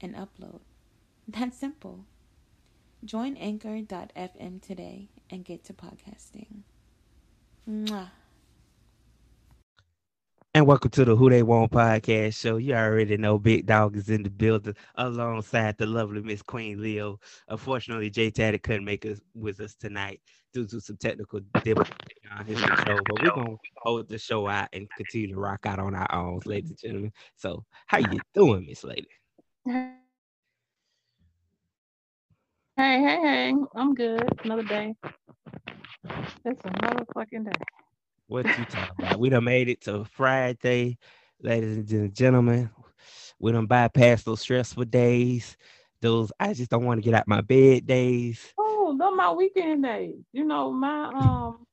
and upload. That's simple. Join anchor.fm today and get to podcasting. Mwah. And welcome to the Who They Want podcast show. You already know Big Dog is in the building alongside the lovely Miss Queen Leo. Unfortunately, JayTatted couldn't make us with us tonight due to some technical difficulties on his show. But we're gonna hold the show out and continue to rock out on our own, ladies and gentlemen. So how you doing, Miss Lady? Hey, hey, hey. I'm good. Another day. It's another fucking day. What you talking about? We done made it to Friday, ladies and gentlemen. We done bypassed those stressful days. Those I just don't want to get out my bed days. Oh, those my weekend days. You know, my um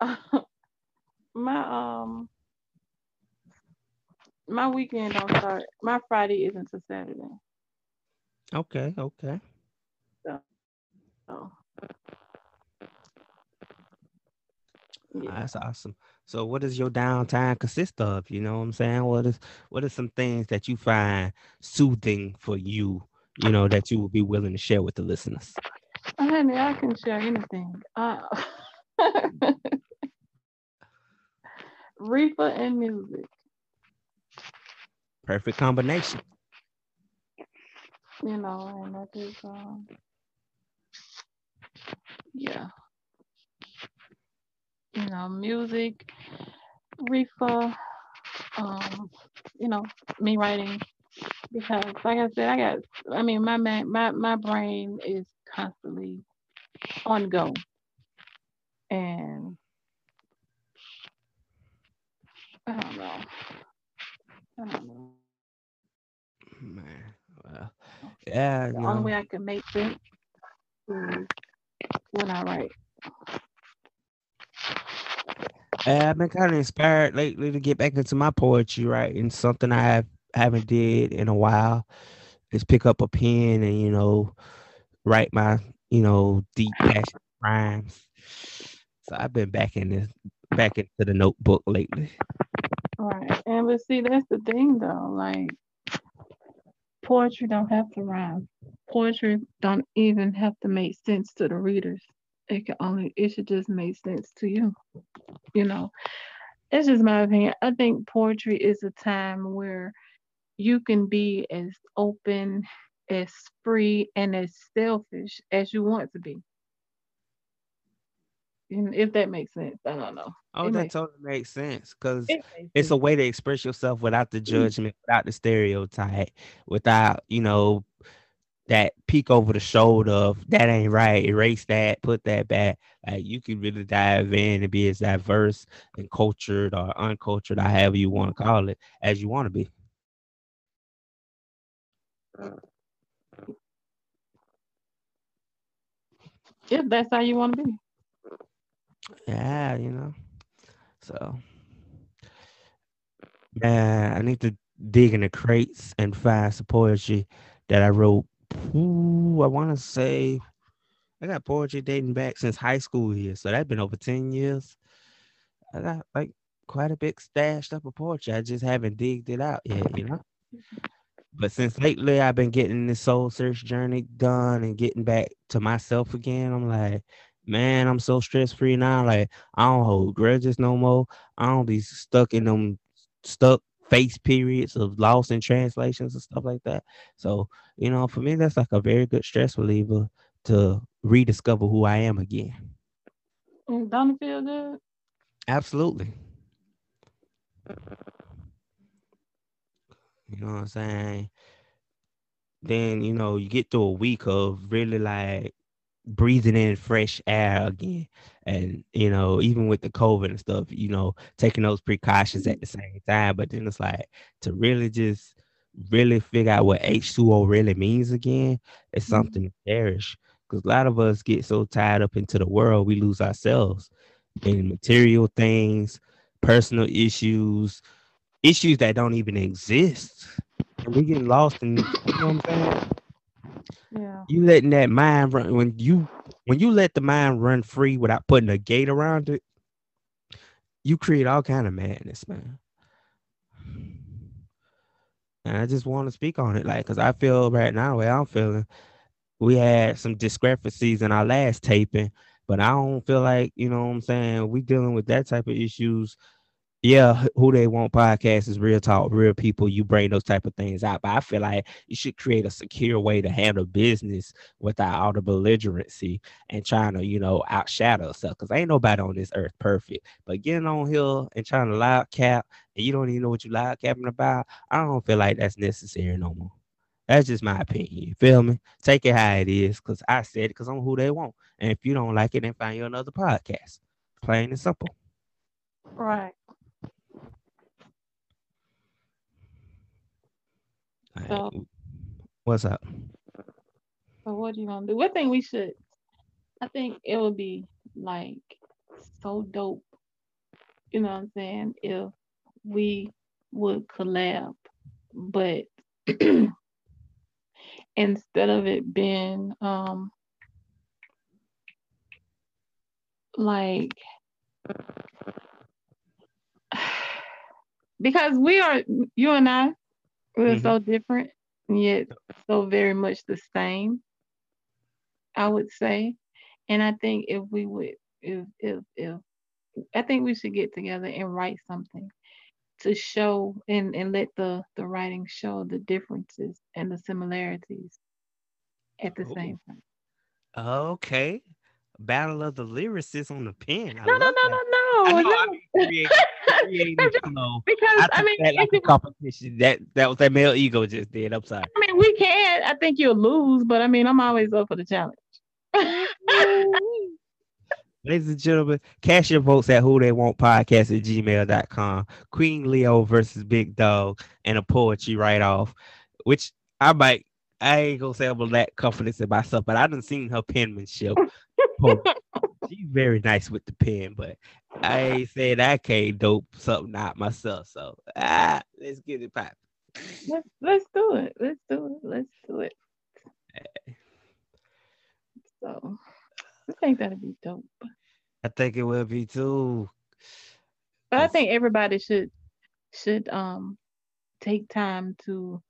my um my weekend don't start. My Friday isn't to Saturday. Okay, okay. So Ah, That's awesome. So what does your downtime consist of? You know what I'm saying? What is what are some things that you find soothing for you, you know, that you would be willing to share with the listeners? honey, I can share anything. Uh, Reefer and music. Perfect combination. you know, and that is um yeah. You know, music, reefer, um, you know, me writing because like I said, I got I mean my ma- my my brain is constantly on go. And I don't know. I don't know. Man. Well, yeah, The only know, way I can make sense is when I write. I've been kind of inspired lately to get back into my poetry writing. Something I have, haven't did in a while is pick up a pen and you know write my you know deep passion rhymes. So I've been back in this back into the notebook lately. Right. And but see that's the thing though, like poetry don't have to rhyme. Poetry don't even have to make sense to the readers. It can only it should just make sense to you. You know. It's just my opinion. I think poetry is a time where you can be as open, as free, and as selfish as you want to be. And if that makes sense, I don't know. Oh, It that makes- totally makes sense because It it's a way to express yourself without the mm. judgment, without the stereotype, without you know that peek over the shoulder of that ain't right, erase that, put that back. Like you can really dive in and be as diverse and cultured or uncultured, or however you want to call it, as you want to be. if that's how you want to be. Yeah, you know. So, yeah, I need to dig in the crates and find some poetry that I wrote. Ooh, I want to say I got poetry dating back since high school here, so that's been over ten years. I got like quite a bit stashed up of poetry. I just haven't digged it out yet, you know. But since lately I've been getting this soul search journey done and getting back to myself again, I'm like, man, I'm so stress free now. Like I don't hold grudges no more. I don't be stuck in them stuck face periods of loss in translations and stuff like that. So, you know, for me, that's like a very good stress reliever to rediscover who I am again. And don't it feel good? Absolutely. You know what I'm saying? Then, you know, you get through a week of really like breathing in fresh air again. And you know, even with the COVID and stuff, you know, taking those precautions at the same time. But then it's like to really just really figure out what H2O really means again, it's Mhm. something to cherish. Because a lot of us get so tied up into the world, we lose ourselves in material things, personal issues, issues that don't even exist. And we get lost in, you know what I'm saying? Yeah. You letting that mind run when you when you let the mind run free without putting a gate around it, you create all kind of madness, man. And I just want to speak on it, like, cause I feel right now, way I'm feeling, we had some discrepancies in our last taping, but I don't feel like, you know what I'm saying, we dealing with that type of issues. Yeah, who they want podcast is real talk, real people. You bring those type of things out, but I feel like you should create a secure way to handle business without all the belligerency and trying to, you know, outshadow stuff. Cause ain't nobody on this earth perfect. But getting on here and trying to loud cap and you don't even know what you loud capping about, I don't feel like that's necessary no more. That's just my opinion. You feel me? Take it how it is, cause I said it because I'm who they want. And if you don't like it, then find you another podcast. Plain and simple. Right. So- what's up? So what do you gonna do? What think we should? I think it would be like so dope. You know what I'm saying? If we would collab, but instead of it being um like because we are you and I we're Mhm. so different and yet so very much the same. I would say. And I think if we would if if if I think we should get together and write something to show and, and let the, the writing show the differences and the similarities at the Ooh. same time. Okay. Battle of the lyricists on the pen. I No, no, no, that. no, I no. I no. mean, creative, creative, you know. because I I, mean that like a competition. That that was that male ego just did. I'm sorry. I mean we can't. I think you'll lose, but I mean I'm always up for the challenge. Ladies and gentlemen, cast your votes at who they want podcast at gmail.com. Queen Leo versus Big Dog and a poetry write off, which I might, I ain't gonna say I'm gonna lack confidence in myself, but I done seen her penmanship. She's very nice with the pen, but I ain't saying I can't dope something out myself. So ah, let's get it poppin'. let's let's do it. Let's do it. Let's do it. So I think that'd be dope. I think it will be too. But I think everybody should should um take time to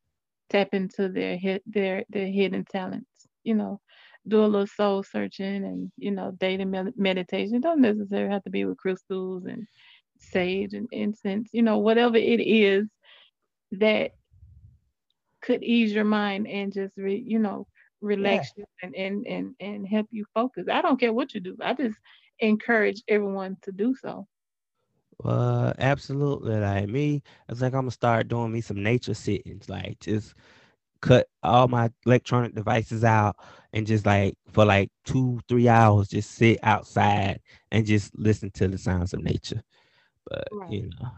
tap into their hit their their hidden talents. You know, do a little soul searching and you know daily med- meditation. It don't necessarily have to be with crystals and sage and incense. You know, whatever it is that could ease your mind and just re, you know relax you and, and and and help you focus. I don't care what you do. I just encourage everyone to do so. Uh, absolutely. Like me, it's like I'm gonna start doing me some nature sittings. Like just cut all my electronic devices out and just like for like two, three hours, just sit outside and just listen to the sounds of nature. But Right. you know,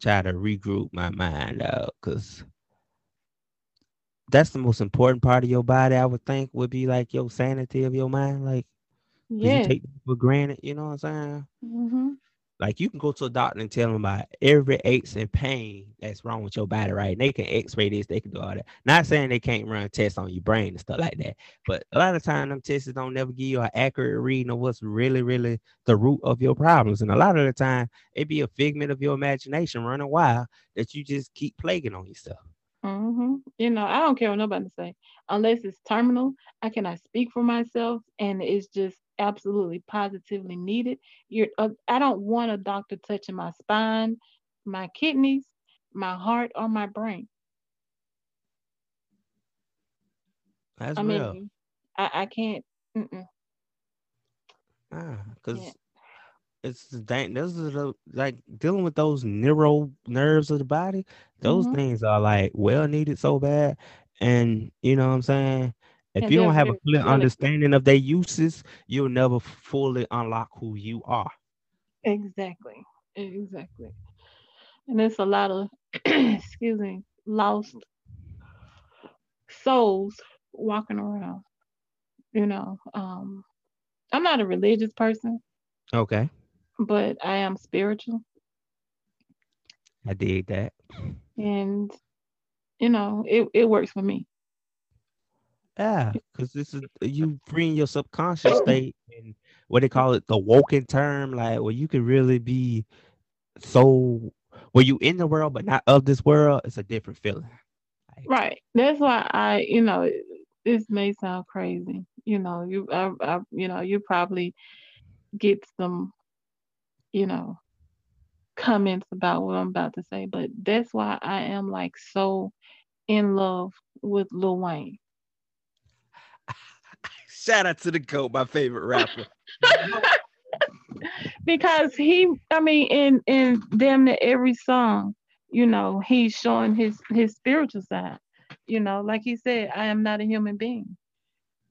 try to regroup my mind out because that's the most important part of your body. I would think would be like your sanity of your mind. Like 'cause you take for granted. You know what I'm saying? hmm Like you can go to a doctor and tell them about every aches and pain that's wrong with your body, right? And they can X-ray this, they can do all that. Not saying they can't run tests on your brain and stuff like that, but a lot of time them tests don't never give you an accurate reading of what's really, really the root of your problems. And a lot of the time, it be a figment of your imagination running wild that you just keep plaguing on yourself. hmm You know, I don't care what nobody say. Unless it's terminal, I cannot speak for myself, and it's just absolutely positively needed. You're, uh, I don't want a doctor touching my spine, my kidneys, my heart, or my brain. That's I real. mean, I, I can't. Mm-mm. because it's the dang those are the like dealing with those neural nerves of the body those Mhm. things are like well needed so bad and you know what i'm saying If And you don't have a clear understanding of their uses, you'll never fully unlock who you are. Exactly. Exactly. And there's a lot of excuse me, lost souls walking around. You know, um I'm not a religious person, Okay. but I am spiritual I did that. and you know, it, it works for me. Yeah, because this is you freeing your subconscious oh. state and what they call it, the woken term, like where you can really be so where you in the world but not of this world. It's a different feeling. Like, Right. That's why I, you know, this may sound crazy. You know, you, I, I, you know, you probably get some, you know, comments about what I'm about to say, but that's why I am like so in love with Lil Wayne. Shout out to the goat, my favorite rapper. because he, I mean, in in damn near every song, you know, he's showing his his spiritual side. You know, like he said, I am not a human being.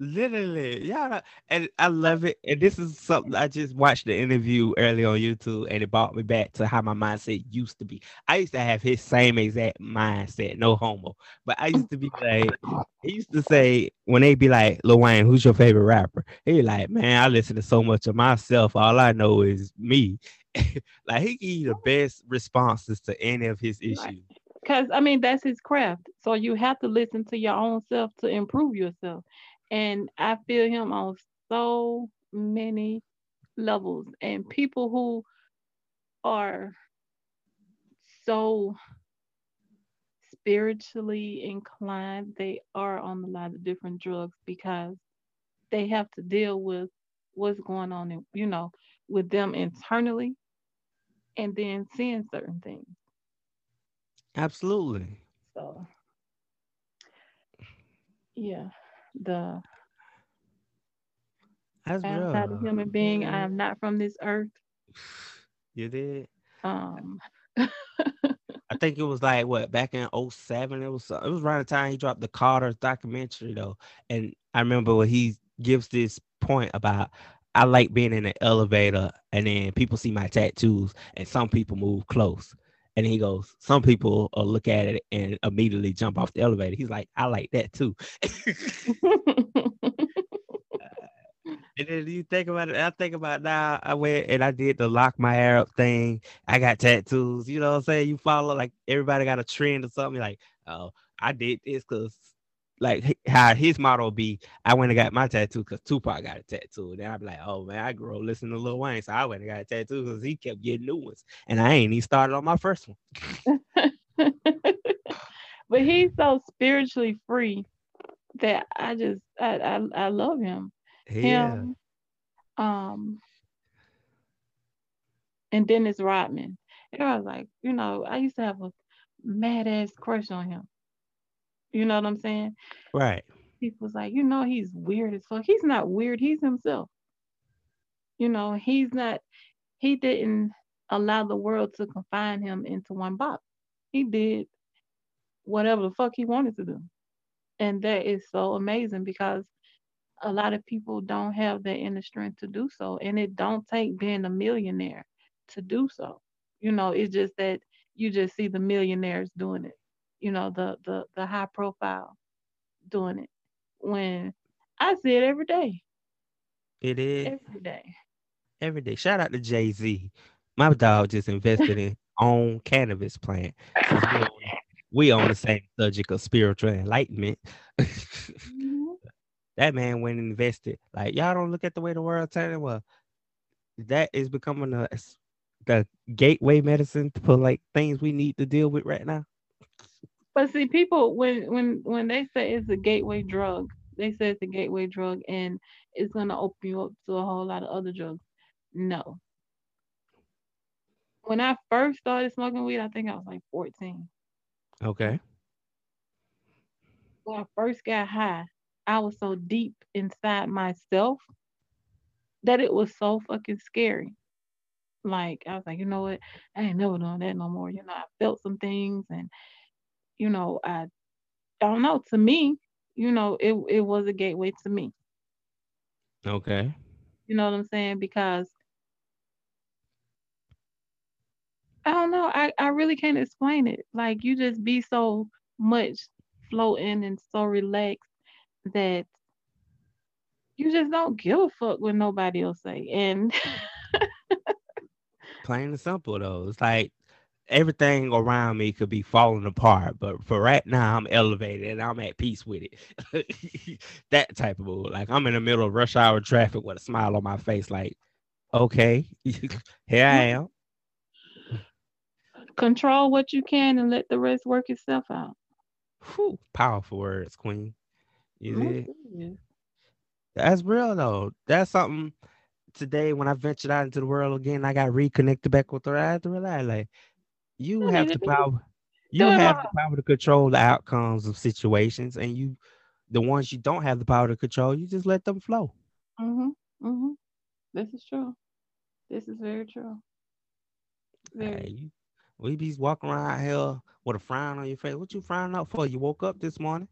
Literally, yeah, and I love it. And this is something I just watched the interview early on YouTube, and it brought me back to how my mindset used to be. I used to have his same exact mindset, no homo. But I used to be like, he used to say when they be like, "Lil Wayne, who's your favorite rapper?" He like, man, I listen to so much of myself. All I know is me. like he give you the best responses to any of his issues. Because I mean that's his craft. So you have to listen to your own self to improve yourself. And I feel him on so many levels. And people who are so spiritually inclined, they are on a lot of different drugs because they have to deal with what's going on in, you know, with them internally and then seeing certain things. Absolutely. So yeah, the That's I am not a human being. I am not from this earth. You did. Um I think it was like what back in 07. It was it was around the time he dropped the Carter documentary though. And I remember when he gives this point about I like being in an elevator and then people see my tattoos and some people move close. And he goes, Some people will look at it and immediately jump off the elevator. He's like, I like that too. And then you think about it, I think about now, I went and I did the lock my hair up thing. I got tattoos, you know what I'm saying? You follow like everybody got a trend or something. Like, oh, I did this because like how his motto be, I went and got my tattoo because Tupac got a tattoo. Then I'd be like, oh man, I grew up listening to Lil Wayne. So I went and got a tattoo because he kept getting new ones. And I ain't even started on my first one. but he's so spiritually free that I just I I, I love him. Yeah. Him um and Dennis Rodman. And I was like, you know, I used to have a mad ass crush on him. You know what I'm saying? Right. People's like, you know, he's weird as fuck. He's not weird. He's himself. You know, he's not. He didn't allow the world to confine him into one box. He did whatever the fuck he wanted to do, and that is so amazing because a lot of people don't have that inner strength to do so, and it don't take being a millionaire to do so. You know, it's just that you just see the millionaires doing it. You know, the the the high profile doing it when I see it every day, It is every day. every day. Shout out to Jay Z. My dog just invested in own cannabis plant. We on, the same subject of spiritual enlightenment. Mhm. that man went and invested. Like y'all don't look at the way the world turning. Well, that is becoming a the gateway medicine for like things we need to deal with right now. But see, people when when when they say it's a gateway drug, they say it's a gateway drug and it's gonna open you up to a whole lot of other drugs. No. When I first started smoking weed, I think I was like 14. Okay. When I first got high, I was so deep inside myself that it was so fucking scary. Like I was like, you know what? I ain't never doing that no more. You know, I felt some things and you know, I I don't know, to me, you know, it it was a gateway to me. Okay. You know what I'm saying? Because I don't know, I, I really can't explain it. Like you just be so much floating and so relaxed that you just don't give a fuck what nobody else say. And Plain and simple though. It's like everything around me could be falling apart, but for right now, I'm elevated and I'm at peace with it. that type of mood. Like I'm in the middle of rush hour traffic with a smile on my face, like, okay, here I am. control what you can and let the rest work itself out. Whew, powerful words, Queen. You Mm, did. That's real though. That's something today when I ventured out into the world again, I got reconnected back with her. I had to realize like you have the power. You have the power to control the outcomes of situations, and you the ones you don't have the power to control, you just let them flow. Mhm. Mhm. This is true. This is very true. Very. Hey, we be walking around here with a frown on your face. What you frowning out for? You woke up this morning.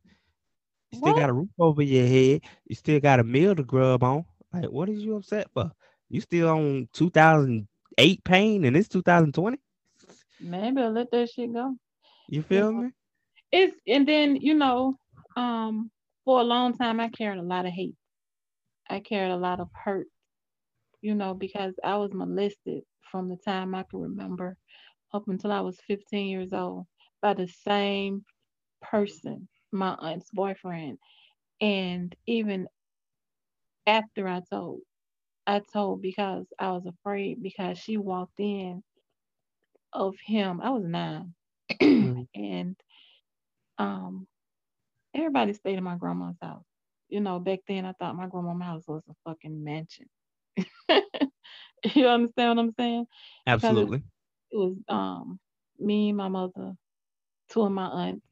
You still What? got a roof over your head. You still got a meal to grub on. Like, what is you upset for? You still on 2008 pain and it's 2020? Maybe I'll let that shit go. You feel me? It's and then you know, um, for a long time I carried a lot of hate. I carried a lot of hurt. You know, because I was molested from the time I can remember up until I was 15 years old by the same person, my aunt's boyfriend. And even after I told, I told because I was afraid because she walked in of him. I was nine. Mhm. and um everybody stayed in my grandma's house. You know, back then I thought my grandma's house was a fucking mansion. you understand what I'm saying? Absolutely. it was um me, my mother, two of my aunts,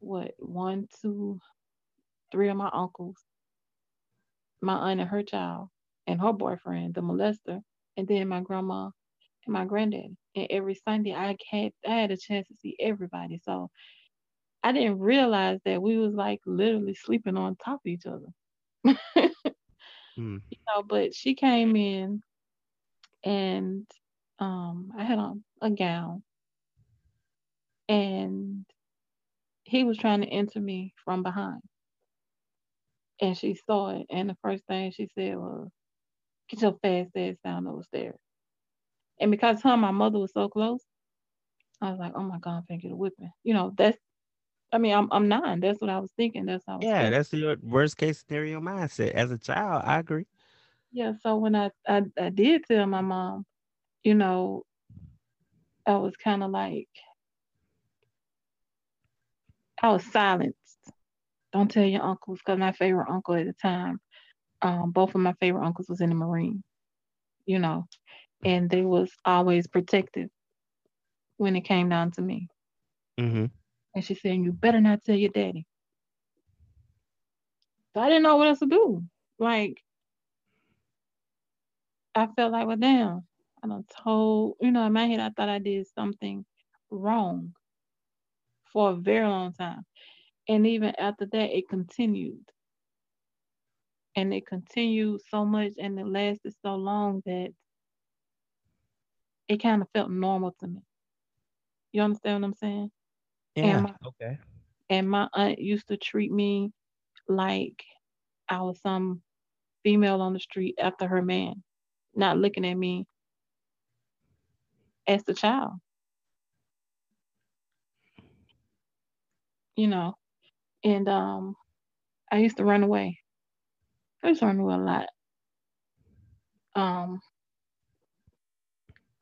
what, one, two, three of my uncles, my aunt and her child, and her boyfriend, the molester, and then my grandma and my granddaddy. And every Sunday I had I had a chance to see everybody. So I didn't realize that we was like literally sleeping on top of each other. Mm. You know, but she came in and um I had on a gown and he was trying to enter me from behind. And she saw it and the first thing she said was, Get your fast ass down those stairs. And because her and my mother was so close, I was like, Oh my god, I'm finna get a whipping. You know, that's I mean, I'm I'm nine. That's what I was thinking. That's was Yeah, feeling. that's your worst case scenario mindset. As a child, I agree. Yeah, so when I, I I did tell my mom, you know, I was kind of like I was silenced. Don't tell your uncles, because my favorite uncle at the time, um, both of my favorite uncles was in the Marine, you know, and they was always protective when it came down to me. hmm And she said, "You better not tell your daddy." So I didn't know what else to do. Like I felt like, well, damn, I done told, you know, in my head, I thought I did something wrong for a very long time. And even after that, it continued. And it continued so much and it lasted so long that it kind of felt normal to me. You understand what I'm saying? And Yeah. my Okay. and my aunt used to treat me like I was some female on the street after her man, not looking at me as the child, you know. And um I used to run away. I used to run away a lot. Um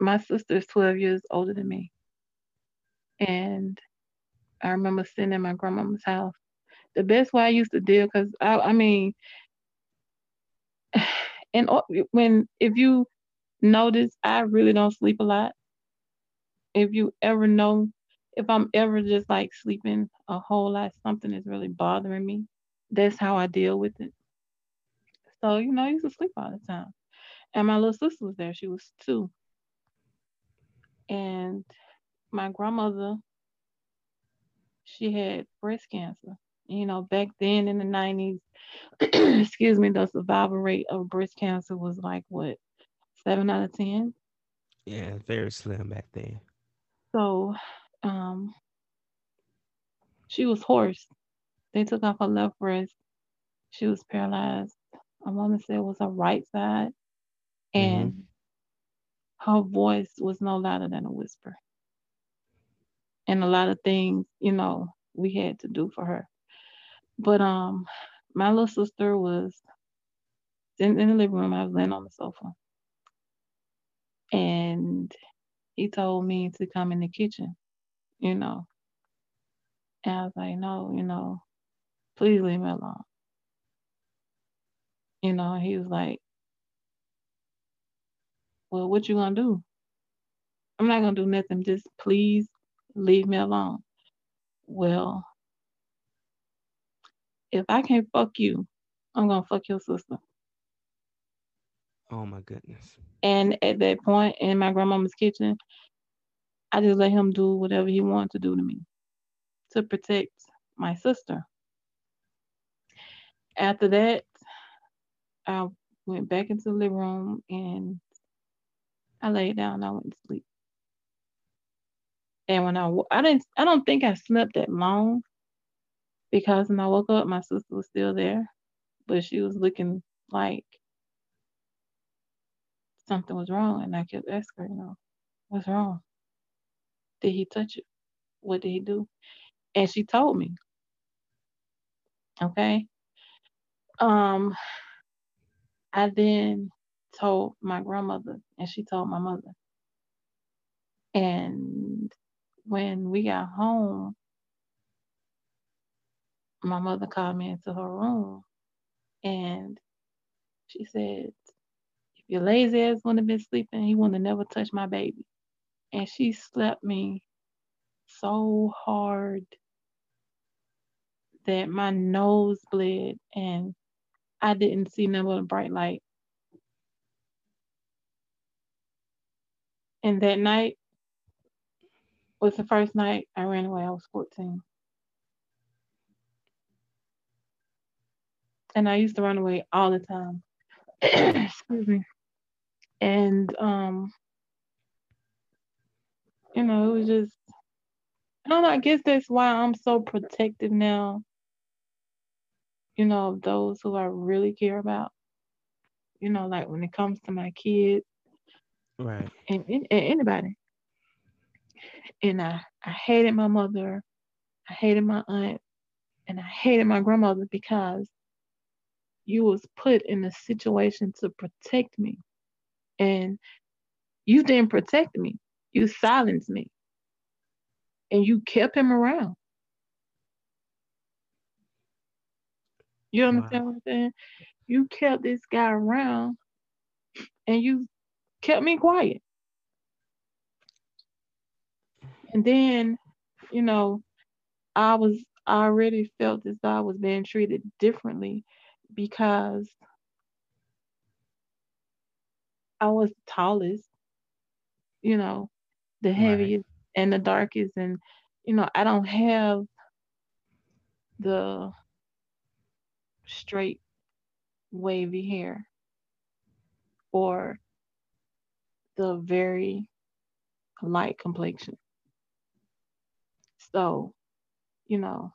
my sister is 12 years older than me. And I remember sitting in my grandmama's house. The best way I used to deal, because I, I mean, and when if you notice, I really don't sleep a lot. If you ever know, if I'm ever just like sleeping a whole lot, something is really bothering me. That's how I deal with it. So you know, I used to sleep all the time. And my little sister was there. She was two. And my grandmother, she had breast cancer you know, back then in the 90s, excuse me, the survival rate of breast cancer was like what, seven out of 10? Yeah, very slim back then. So, um, she was hoarse. They took off her left breast She was paralyzed. I want to say it was her right side. And her voice was no louder than a whisper. And a lot of things, you know, we had to do for her. But um, my little sister was in, in the living room. I was laying on the sofa. And he told me to come in the kitchen, you know. And I was like, no, you know, please leave me alone. You know, he was like, well, what you gonna do? I'm not gonna do nothing. Just please leave me alone. Well, if I can't fuck you, I'm gonna fuck your sister. Oh my goodness. And at that point in my grandmama's kitchen, I just let him do whatever he wanted to do to me to protect my sister. After that, I went back into the living room and I laid down. And I went to sleep. And when I I didn't I don't think I slept that long because when I woke up, my sister was still there, but she was looking like something was wrong, and I kept asking her, you know, what's wrong? Did he touch you? What did he do? And she told me. Okay. Um, I then told my grandmother, and she told my mother. And when we got home, my mother called me into her room and she said, if your lazy ass wouldn't have been sleeping, he wouldn't have never touched my baby. And she slapped me so hard that my nose bled and I didn't see nothing but a bright light. And that night was the first night I ran away. I was 14. And I used to run away all the time. Excuse me. And um, you know, it was just I don't know, I guess that's why I'm so protective now, you know, of those who I really care about. You know, like when it comes to my kids Right. and, and, and anybody. And I, I hated my mother, I hated my aunt, and I hated my grandmother because you was put in a situation to protect me. And you didn't protect me. You silenced me. And you kept him around. You understand what I'm saying? You kept this guy around and you kept me quiet. And then, you know, I was I already felt as though I was being treated differently because I was the tallest, you know, the Right. heaviest and the darkest and you know, I don't have the straight wavy hair or the very light complexion. So, you know,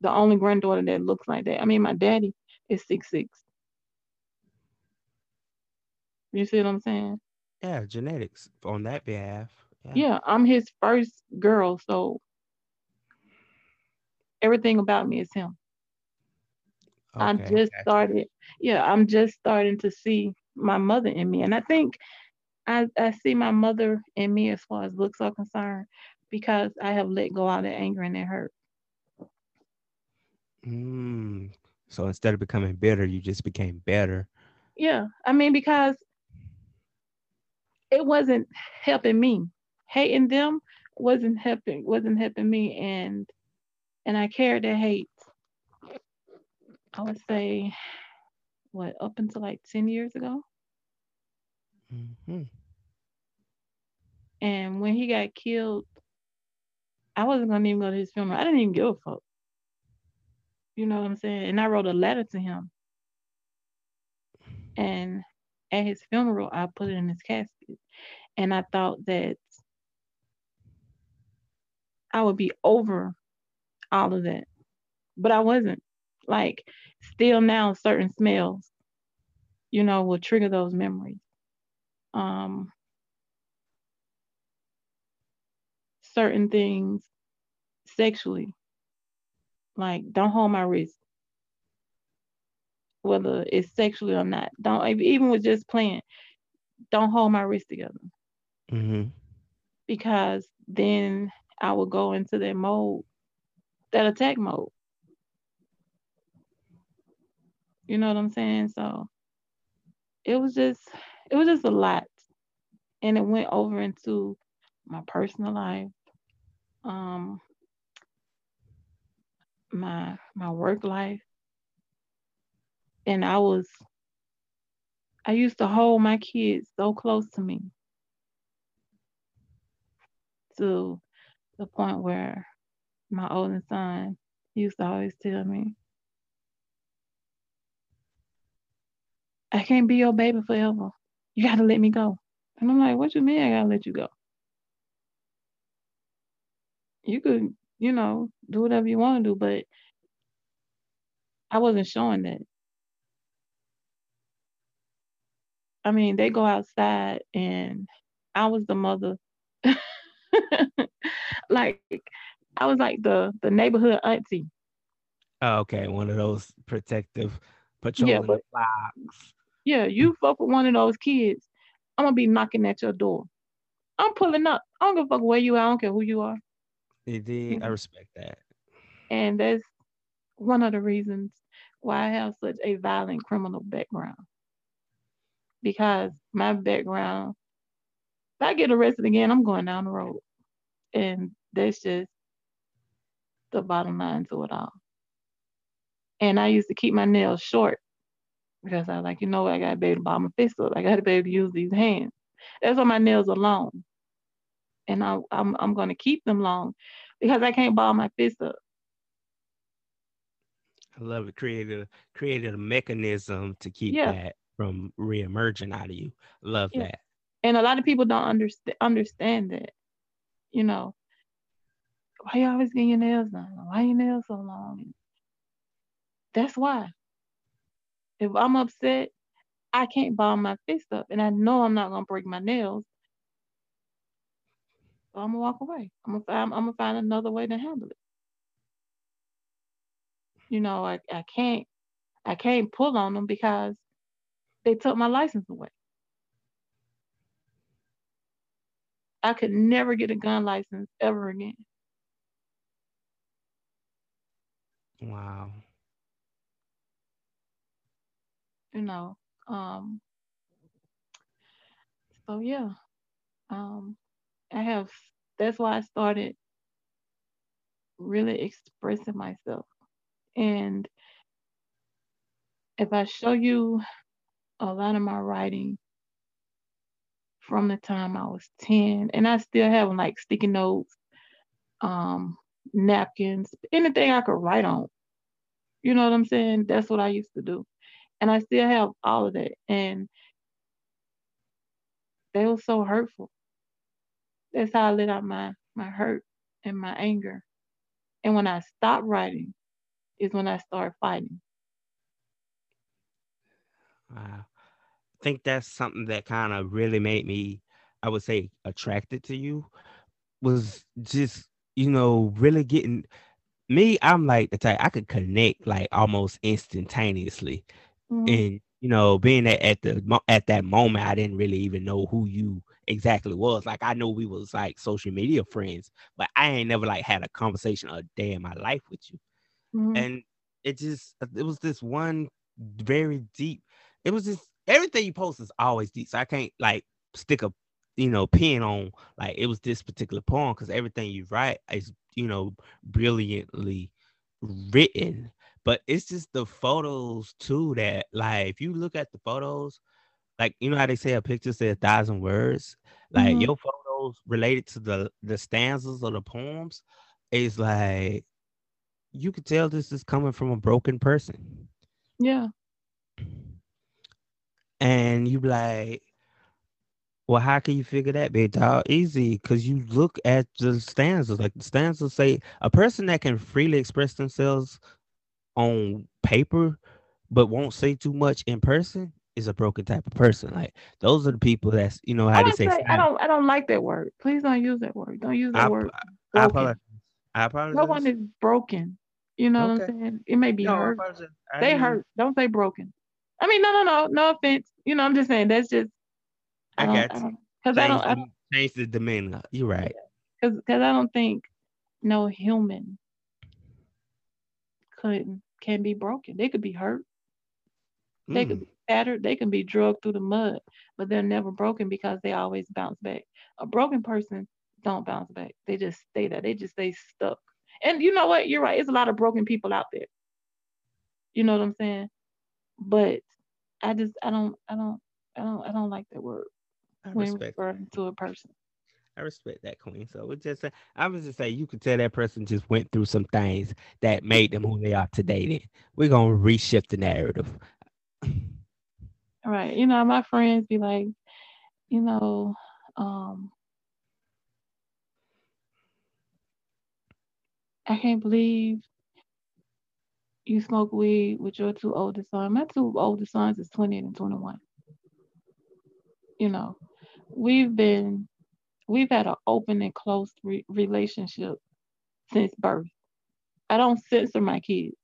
the only granddaughter that looks like that. I mean, my daddy is six six. You see what I'm saying? Yeah, genetics on that behalf. Yeah. Yeah, I'm his first girl, so everything about me is him. I just started, yeah, I'm just starting to see my mother in me. And I think I, I see my mother in me as far as looks are concerned because I have let go all that anger and that hurt. Mm. So instead of becoming bitter, you just became better. Yeah, I mean, because it wasn't helping me. Hating them wasn't helping wasn't helping me and and I carried that hate I would say what up until like 10 years ago. hmm And when he got killed, I wasn't gonna even go to his funeral. I didn't even give a fuck. You know what I'm saying? And I wrote a letter to him. And at his funeral, I put it in his casket. And I thought that I would be over all of that. But I wasn't. Like, still now, certain smells, you know, will trigger those memories. Um, certain things sexually, like, don't hold my wrist, whether it's sexually or not. Don't, even with just playing, don't hold my wrist together. Mm-hmm. Because then I will go into that mode, that attack mode. You know what I'm saying? So it was just it was just a lot. And it went over into my personal life, um, my my work life. And I was I used to hold my kids so close to me to the point where my oldest son used to always tell me, I can't be your baby forever. You gotta let me go. And I'm like, what you mean I gotta let you go? You could, you know, do whatever you want to do, but I wasn't showing that. I mean, they go outside and I was the mother. like I was like the the neighborhood auntie. Oh, okay, one of those protective patrolling yeah, but, blocks. Yeah, you mm. fuck with one of those kids, I'm gonna be knocking at your door. I'm pulling up. I don't give a fuck where you are. I don't care who you are. Indeed, mm-hmm. I respect that. And that's one of the reasons why I have such a violent criminal background. Because my background, if I get arrested again, I'm going down the road. And that's just the bottom line to it all. And I used to keep my nails short because I was like, you know, I gotta be able to buy my fist up. I gotta be able to use these hands. That's why my nails are long. And I, I'm I'm gonna keep them long because I can't ball my fist up. I love it. Created a created a mechanism to keep yeah. that from reemerging out of you. Love yeah. that. And a lot of people don't understand understand that. You know, why you always getting your nails done? Why your nails so long? That's why. If I'm upset, I can't ball my fist up, and I know I'm not gonna break my nails. So I'm gonna walk away. I'm gonna find, I'm gonna find another way to handle it. You know, I, I can't I can't pull on them because they took my license away. I could never get a gun license ever again. Wow. You know, um, so yeah, um, I have, that's why I started really expressing myself. And if I show you a lot of my writing from the time I was 10, and I still have like sticky notes, um, napkins, anything I could write on. You know what I'm saying? That's what I used to do. And I still have all of that. And they were so hurtful. That's how I let out my, my hurt and my anger. And when I stopped writing is when I started fighting. Wow. I think that's something that kind of really made me, I would say, attracted to you was just you know, really getting me, I'm like the type I could connect like almost instantaneously. Mm-hmm. And you know, being at, at the at that moment, I didn't really even know who you exactly was. Like I know we was like social media friends, but I ain't never like had a conversation a day in my life with you. Mm-hmm. And it just it was this one very deep. It was just everything you post is always deep. So I can't like stick a you know, pin on like it was this particular poem because everything you write is, you know, brilliantly written. But it's just the photos too that like if you look at the photos, like you know how they say a picture says a thousand words, like mm-hmm. your photos related to the the stanzas or the poems is like you could tell this is coming from a broken person. Yeah. And you be like, well, how can you figure that, big dog? Easy, because you look at the stanzas. Like the stanzas say, a person that can freely express themselves on paper, but won't say too much in person, is a broken type of person. Like those are the people that's you know how I, they say. say- I don't. I don't like that word. Please don't use that word. Don't use that I, word. I broken. apologize. I apologize. No one is broken. You know what I'm saying? It may be No, hurt. They didn't- hurt. Don't say broken. I mean, no, no, no, no offense. You know, I'm just saying that's just. I don't, got you. Cause I Change, don't, I don't, change the demeanor. You're right. cause, cause I don't think no human could can be broken. They could be hurt. They could Mm. be battered. They can be drugged through the mud, but they're never broken because they always bounce back. A broken person don't bounce back. They just stay there. They just stay stuck. And you know what? You're right. It's a lot of broken people out there. You know what I'm saying? But I just I don't I don't I don't I don't like that word I when referring to a person. I respect that, Queen. So it just, I was just say you could tell that person just went through some things that made them who they are today. Then we're gonna reshift the narrative. Right. You know, my friends be like, you know, um, I can't believe you smoke weed with your two oldest sons. My two oldest sons is 20 and 21. You know, we've been, we've had an open and close re- relationship since birth. I don't censor my kids.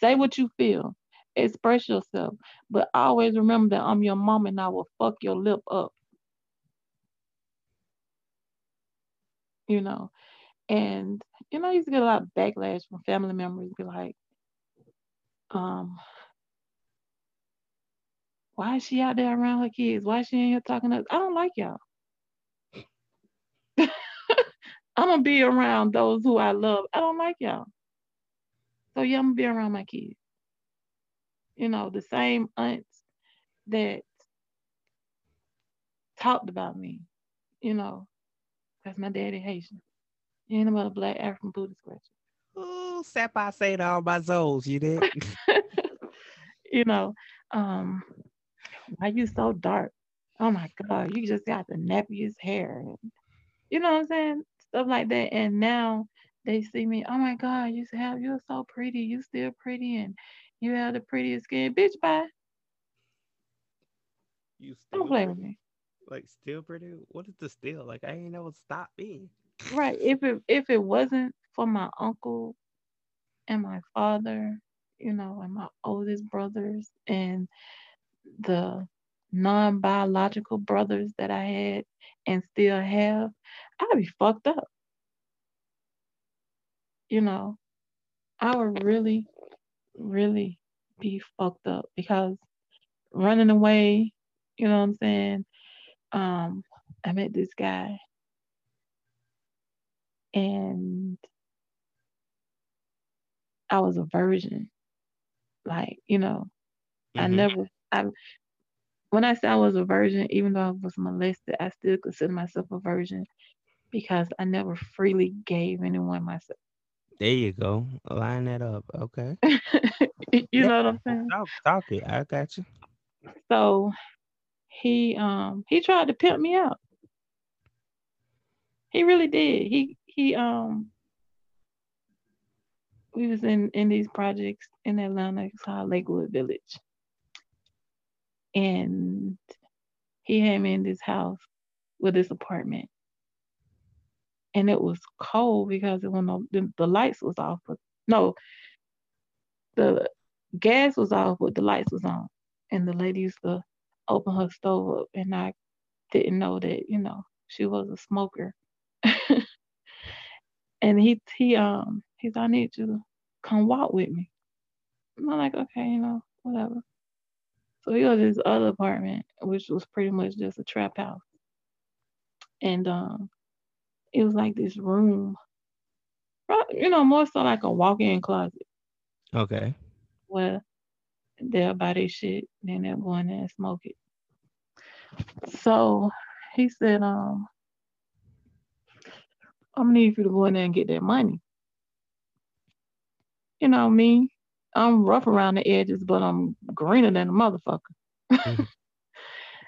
Say what you feel, express yourself, but always remember that I'm your mom and I will fuck your lip up. You know, and you know, I used to get a lot of backlash from family members, be like, um, why is she out there around her kids? Why is she in here talking to us? I don't like y'all. I'm gonna be around those who I love. I don't like y'all. So yeah, I'm gonna be around my kids. You know, the same aunts that talked about me, you know, that's my daddy Haitian. He ain't about a black African Buddhist question. Ooh, sap I say to all my souls, you did. you know, um, why you so dark? Oh my God, you just got the nappiest hair. You know what I'm saying? Stuff like that. And now they see me, oh my God, you have you're so pretty, you still pretty and you have the prettiest skin. Bitch, bye. you still Don't play with me. Like still pretty? What is the still? Like I ain't never stop being. Right. If it if it wasn't for my uncle and my father, you know, and my oldest brothers and the non biological brothers that I had and still have, I'd be fucked up. You know, I would really, really be fucked up because running away, you know what I'm saying? Um, I met this guy and I was a virgin. Like, you know, I Mhm. never I when I say I was a virgin, even though I was molested, I still consider myself a virgin because I never freely gave anyone myself. There you go. Line that up. Okay. you Yeah. know what I'm saying? Talk, talk it. I got you. So he um he tried to pimp me out. He really did. He he um we was in in these projects in Atlanta, it's called Lakewood Village. And he had me in this house with this apartment. And it was cold because it when the, the, lights was off. But no, the gas was off, but the lights was on. And the lady used to open her stove up, and I didn't know that, you know, she was a smoker. and he he um he said, I need you to come walk with me. And I'm like, okay, you know, whatever. So he was in his other apartment, which was pretty much just a trap house. And um it was like this room, you know, more so like a walk-in closet Okay. Well, they'll buy their shit, then they'll go in there and smoke it. So he said, um, I'm gonna need you to go in there and get that money. you know me, I'm rough around the edges, but I'm greener than a motherfucker. Mhm.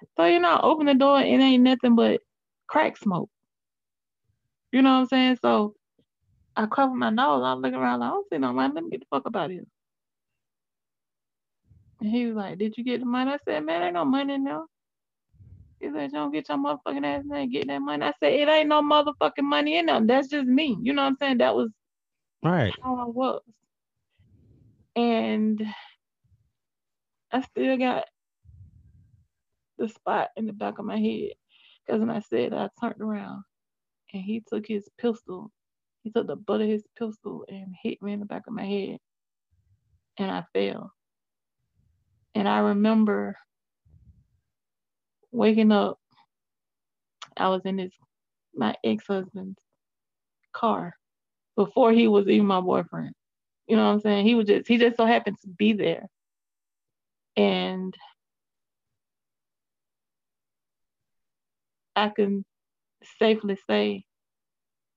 so you know, I open the door, it ain't nothing but crack smoke. You know what I'm saying? So I cover my nose. I'm looking around like, I don't see no money. Let me get the fuck about here. And he was like, Did you get the money? I said, Man, ain't no money in there. He said, don't get your motherfucking ass and get that money. I said, It ain't no motherfucking money in there. That's just me. You know what I'm saying? That was Right. how I was. And I still got the spot in the back of my head. Because when I said I turned around and he took his pistol, he took the butt of his pistol and hit me in the back of my head. And I fell. And I remember waking up. I was in his my ex-husband's car before he was even my boyfriend. You know what I'm saying? He was just he just so happened to be there. And I can safely say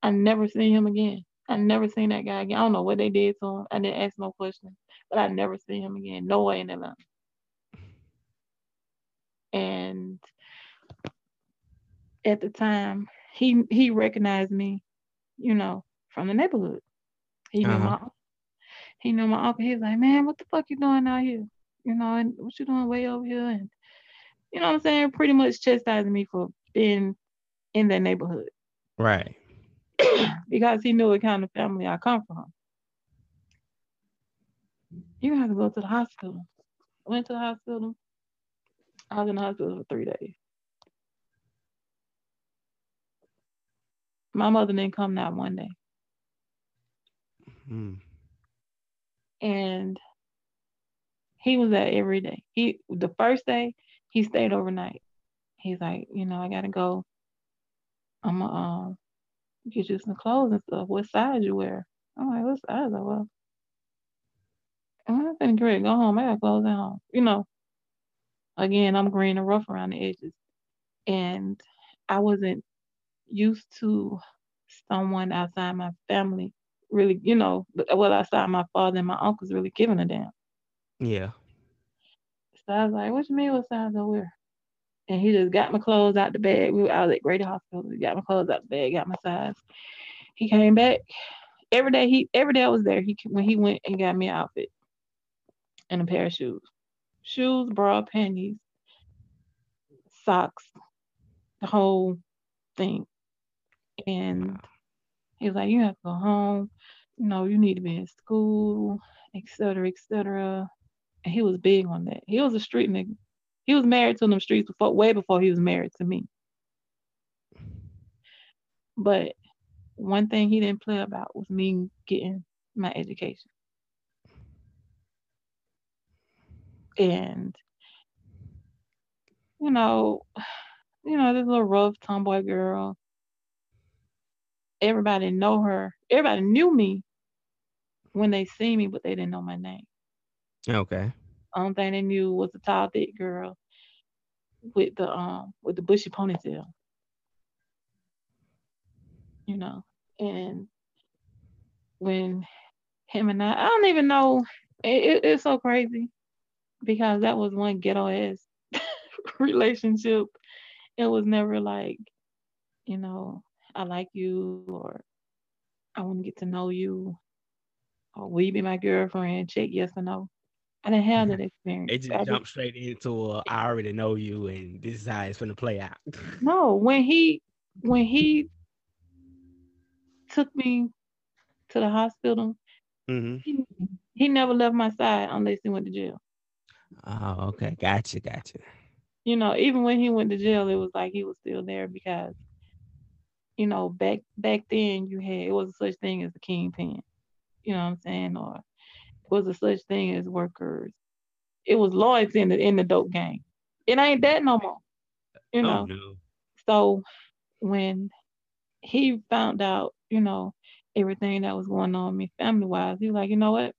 I never seen him again. I never seen that guy again. I don't know what they did to him. I didn't ask no questions, but I never seen him again. No way in Atlanta. And at the time, he he recognized me, you know, from the neighborhood. He knew Uh-huh. my he know, my uncle. he's like, Man, what the fuck you doing out here? You know, and what you doing way over here? And you know what I'm saying? Pretty much chastising me for being in that neighborhood. Right. because he knew what kind of family I come from. You have to go to the hospital. I Went to the hospital. I was in the hospital for three days. My mother didn't come that one day. Mm. And he was there every day. He the first day he stayed overnight. He's like, you know, I gotta go. I'm gonna um, get you some clothes and stuff. What size you wear? I'm like, what size? I well, I'm ready to go home. I got clothes at home. You know, again, I'm green and rough around the edges. And I wasn't used to someone outside my family really, you know, well, outside my father and my uncles really giving a damn. Yeah. So I was like, what you mean what size I wear? And he just got my clothes out the bag. We were out at Grady Hospital. He got my clothes out the bag, got my size. He came back. Every day he every day I was there. He when he went and got me an outfit and a pair of shoes. Shoes, bra, panties, socks, the whole thing. And he was like, You have to go home, you know, you need to be in school, et cetera, et cetera. And he was big on that. He was a street nigga. He was married to them streets before way before he was married to me. But one thing he didn't play about was me getting my education. And you know, you know, this little rough tomboy girl. Everybody know her. Everybody knew me when they see me, but they didn't know my name. Okay. Only thing they knew was the tall, thick girl with the um with the bushy ponytail. You know, and when him and I, I don't even know. It, it, it's so crazy because that was one ghetto ass relationship. It was never like, you know, I like you or I want to get to know you or will you be my girlfriend? Check yes or no. I didn't have that experience. It just I jumped straight into a, I already know you and this is how it's gonna play out. No, when he when he took me to the hospital, hmm he, he never left my side unless he went to jail. Oh, okay. Gotcha, gotcha. You know, even when he went to jail, it was like he was still there because, you know, back back then you had it was a such thing as a kingpin. You know what I'm saying? Or it was a such thing as workers. It was loyalty in the in the dope game. It ain't that no more. You oh, know. Oh no. So when he found out, you know, everything that was going on with me family wise, he was like, you know what?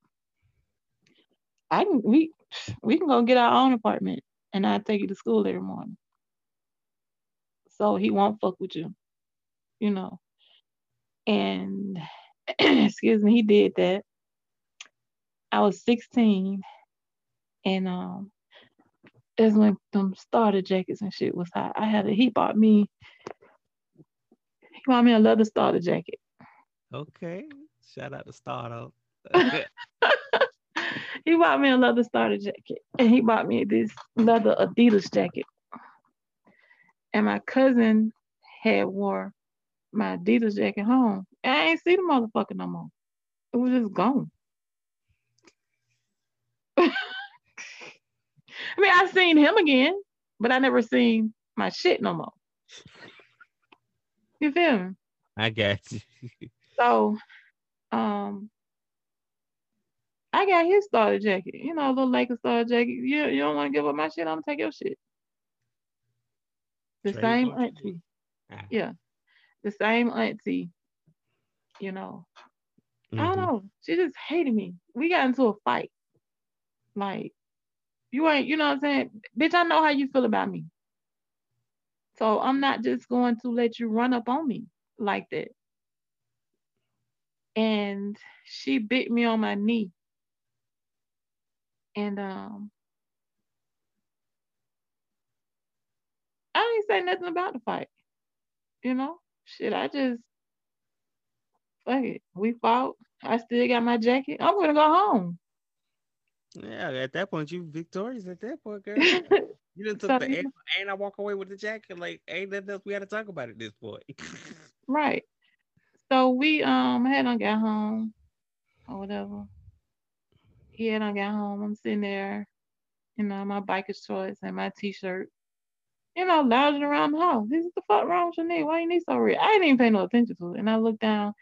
I can we we can go get our own apartment and I take you to school every morning. So he won't fuck with you, you know. And excuse me, he did that. I was 16 and um that's when them starter jackets and shit was hot. I had a he bought me he bought me a leather starter jacket. Okay. Shout out to Starter. he bought me a leather starter jacket and he bought me this leather Adidas jacket. And my cousin had wore my Adidas jacket home. And I ain't see the motherfucker no more. It was just gone. I mean, I seen him again, but I never seen my shit no more. You feel me? I got you. So, um, I got his starter jacket. You know, a little Lakers starter jacket. You, you don't want to give up my shit, I'm gonna take your shit. The Trade same auntie. Ah. Yeah. The same auntie, you know. I don't Mhm. know. She just hated me. We got into a fight. Like, you ain't, you know what I'm saying? Bitch, I know how you feel about me. So I'm not just going to let you run up on me like that. And she bit me on my knee. And um I ain't say nothing about the fight. You know? Shit, I just fuck it. We fought. I still got my jacket. I'm gonna go home. Yeah, at that point you victorious at that point, girl. You done took So, the L and I walk away with the jacket. Like ain't nothing else we had to talk about at this point. Right. So we um had on got home or whatever. He had on got home. I'm sitting there, you know, my biker's shorts and my t-shirt, you know, lounging around the house. This is the fuck wrong with your knee? Why you knee so red? I didn't even pay no attention to it. And I looked down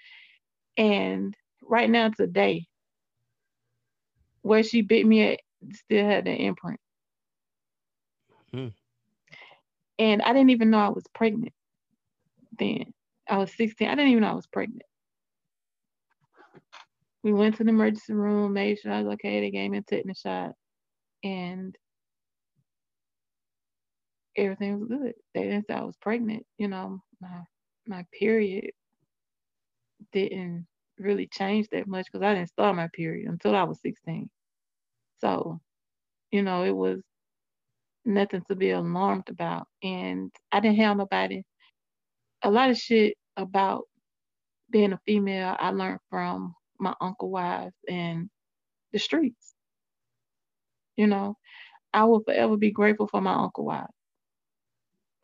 and right now today, where she bit me at still had the imprint. Hmm. And I didn't even know I was pregnant then. I was 16. I didn't even know I was pregnant. We went to the emergency room, made sure I was okay. They gave me a tetanus shot, and everything was good. They didn't say I was pregnant. You know, my my period didn't really change that much because I didn't start my period until I was 16. So, you know, it was nothing to be alarmed about. And I didn't have nobody. A lot of shit about being a female I learned from my uncle wives and the streets. You know, I will forever be grateful for my uncle wives,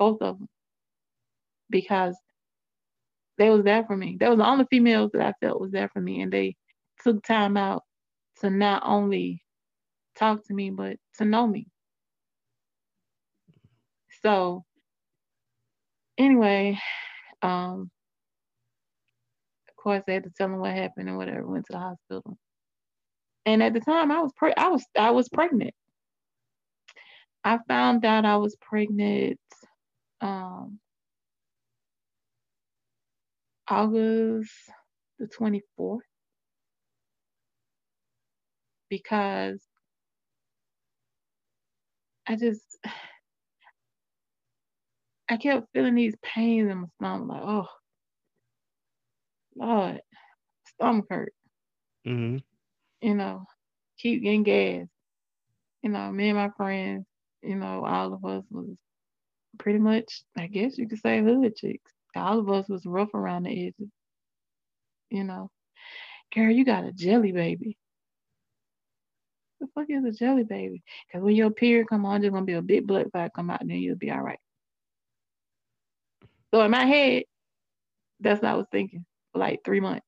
both of them, because they was there for me. They was the only females that I felt was there for me, and they took time out to not only talk to me but to know me. So anyway, um, of course they had to tell them what happened and whatever. Went to the hospital, and at the time I was pre- I was I was pregnant. I found out I was pregnant um, August the 24th because I just I kept feeling these pains in my stomach, like, oh Lord, stomach hurt, hmm you know, keep getting gas. You know, me and my friends, you know, all of us was pretty much, I guess you could say hood chicks. All of us was rough around the edges. You know. Girl, you got a jelly baby. The fuck is a jelly baby? Cause when your period come on, there's gonna be a big blood clot come out, and then you'll be all right. So in my head, that's what I was thinking for like three months.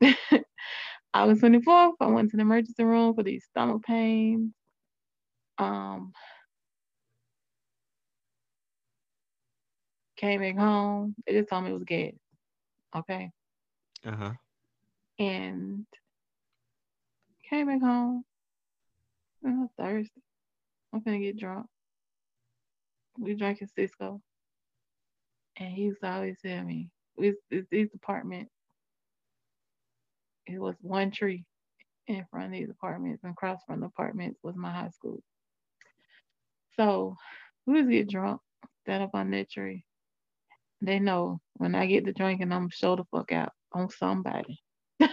August 24th, I went to the emergency room for these stomach pains. Um, came back home. They just told me it was gas. Okay. Uh huh. And came back home. Was Thursday. I'm gonna get drunk. We drinking Cisco. And he used to always tell me, it's, it's these apartments. It was one tree in front of these apartments, and across from the apartments was my high school. So we was get drunk, stand up on that tree. They know when I get to drinking, I'm show the fuck out on somebody. that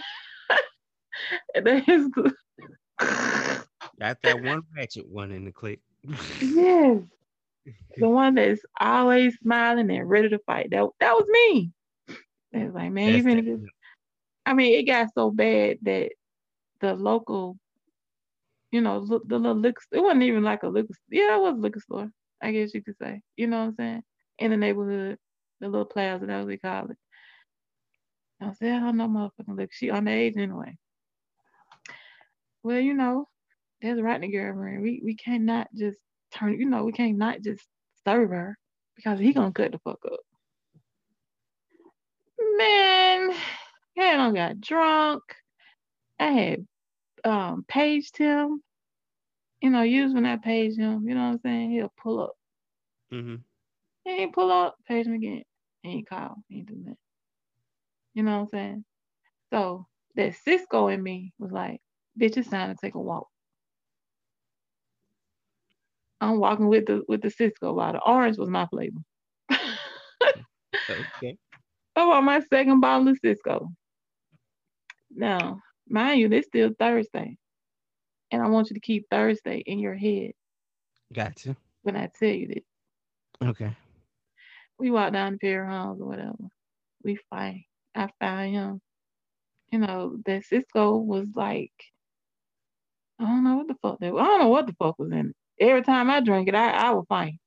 is good. Got that one ratchet one in the clique. yes. The one that's always smiling and ready to fight. That that was me. It's like, man, That's even that- if I mean, it got so bad that the local, you know, look the little liquor it wasn't even like a liquor yeah, it was a liquor store, I guess you could say. You know what I'm saying? In the neighborhood, the little plaza, that I was call it. I said, I don't know motherfucking liquor. She underage anyway. Well, you know, there's a right girl around. We we cannot just turn, you know, we can't not just serve her because he gonna cut the fuck up. Man, I got drunk. I had um paged him. You know, usually when I page him, you know what I'm saying? He'll pull up. hmm He ain't pull up, page him again. He ain't call. He ain't do that. You know what I'm saying? So that Cisco in me was like, bitch, it's time to take a walk. I'm walking with the with the Cisco bottle. Orange was my flavor. Okay. I want my second bottle of Cisco. Now, mind you, this still Thursday. And I want you to keep Thursday in your head Gotcha. when I tell you this. Okay. We walk down the pier halls or whatever. We fight. I found him. You know, that Cisco was like, I don't know what the fuck that I don't know what the fuck was in it. Every time I drink it, I, I would fight.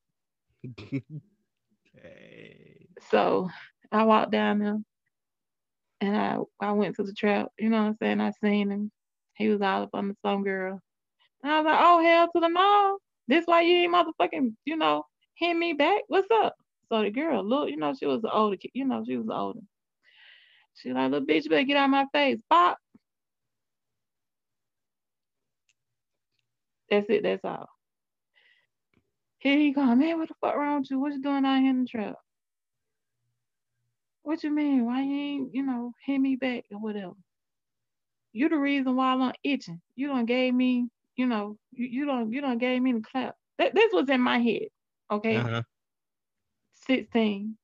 hey. So I walked down there and I I went to the trap, you know what I'm saying? I seen him. He was all up on the some girl. And I was like, oh hell to the no. This why you ain't motherfucking, you know, hit me back. What's up? So the girl, look, you know, she was the older kid, you know, she was older. She like, little bitch, you better get out of my face. Pop. That's it, that's all. Here he go, man, what the fuck wrong with you? What you doing out here in the trap? What you mean? Why you ain't, you know, hit me back or whatever? You the reason why I'm itching. You don't gave me, you know, you, you don't you don't gave me the clap. That this was in my head. Okay. Uh-huh. 16.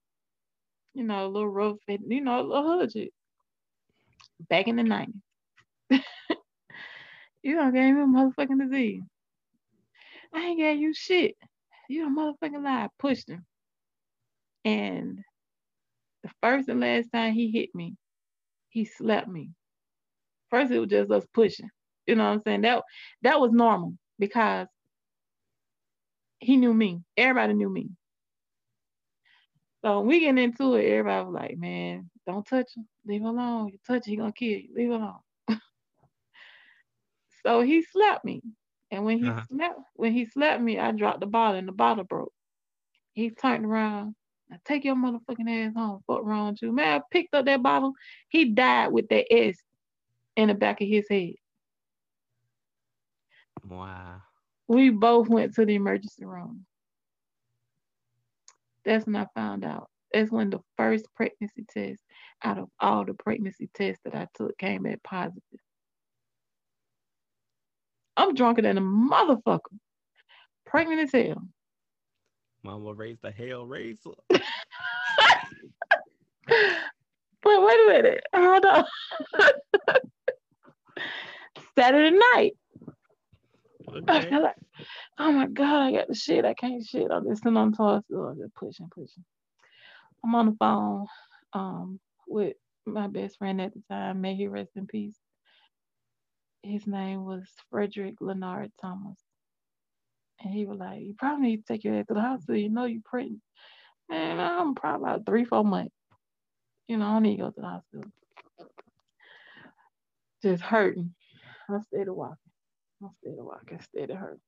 You know, a little rough, and, you know, a little hood. Back in the 90s. you don't gave me a motherfucking disease. I ain't gave you shit. You a motherfucking lie. Pushed him. And the first and last time he hit me, he slapped me. First it was just us pushing. You know what I'm saying? That that was normal because he knew me. Everybody knew me. So we get into it, everybody was like, man, don't touch him. Leave him alone. You touch him, he gonna kill you. Leave him alone. so he slapped me. And when he Uh-huh. slapped when he slapped me, I dropped the bottle and the bottle broke. He turned around. Now take your motherfucking ass home. Fuck wrong with you. Man, I picked up that bottle. He died with that S in the back of his head. Wow. We both went to the emergency room. That's when I found out. That's when the first pregnancy test out of all the pregnancy tests that I took came back positive. I'm drunker than a motherfucker. Pregnant as hell. Mama raised the hell razor. But wait a minute. Hold on. Saturday night. I feel like, oh my God, I got the shit. I can't shit. I'm listening on toss. I'm just pushing, pushing. I'm on the phone um, with my best friend at the time. May he rest in peace. His name was Frederick Leonard Thomas. And he was like, You probably need to take your ass to the hospital. You know you're pregnant. Man, I'm probably about three, four months. You know, I need to go to the hospital. Just hurting. I stayed walking. I stayed walking, stayed hurting.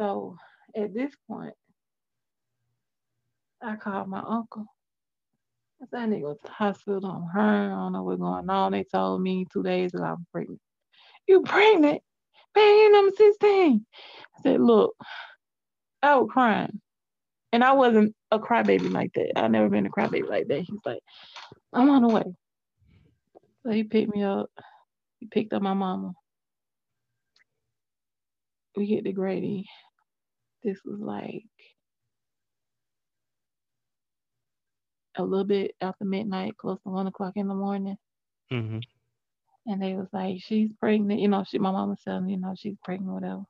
So at this point, I called my uncle. I said, I need to go to the hospital. I'm. I don't know what's going on. They told me two days ago I'm pregnant. You pregnant? Man, you number 16. I said, look, I was crying. And I wasn't a crybaby like that. I've never been a crybaby like that. He's like, I'm on the way. So he picked me up. He picked up my mama. We get to Grady. This was like a little bit after midnight, close to one o'clock in the morning. hmm And they was like, she's pregnant. You know, she my mama said, you know, she's pregnant, whatever.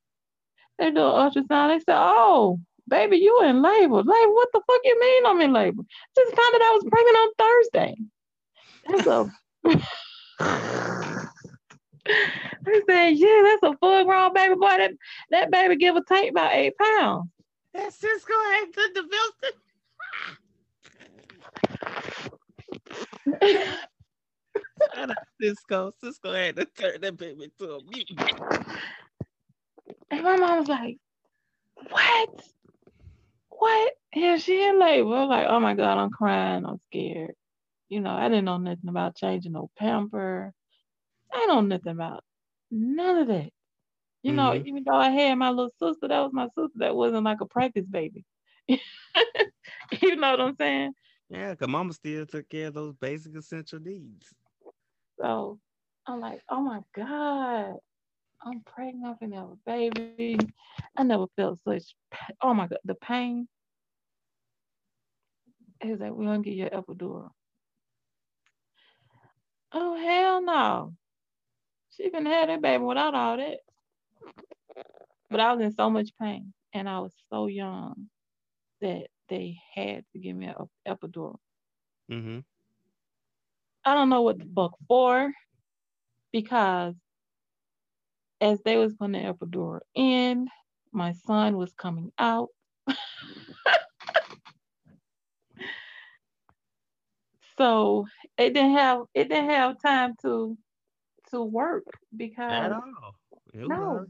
They do an ultrasound. They said, oh, baby, you in labor. Like, what the fuck you mean I'm in labor? Just found out I was pregnant on Thursday. That's a I said, yeah, that's a full grown baby boy. That that baby give or take about eight pounds. That Cisco had to develop. Shout out Cisco. Cisco had to turn that baby to a mutant. And my mom was like, what? What? Yeah, she in labor. I'm like, oh my God, I'm crying. I'm scared. You know, I didn't know nothing about changing no pamper. I know nothing about none of that. You know, Mhm. even though I had my little sister, that was my sister. That wasn't like a practice baby. you know what I'm saying? Yeah, because mama still took care of those basic essential needs. So I'm like, oh my God, I'm pregnant. I'm have a baby. I never felt such, oh my God, the pain. He was like, we're gonna get you an epidural. Oh, hell no. She can have that baby without all that. But I was in so much pain and I was so young that they had to give me an epidural. Mm-hmm. I don't know what the book for because as they was putting the epidural in, my son was coming out. so it didn't have it didn't have time to to work At because all. It no.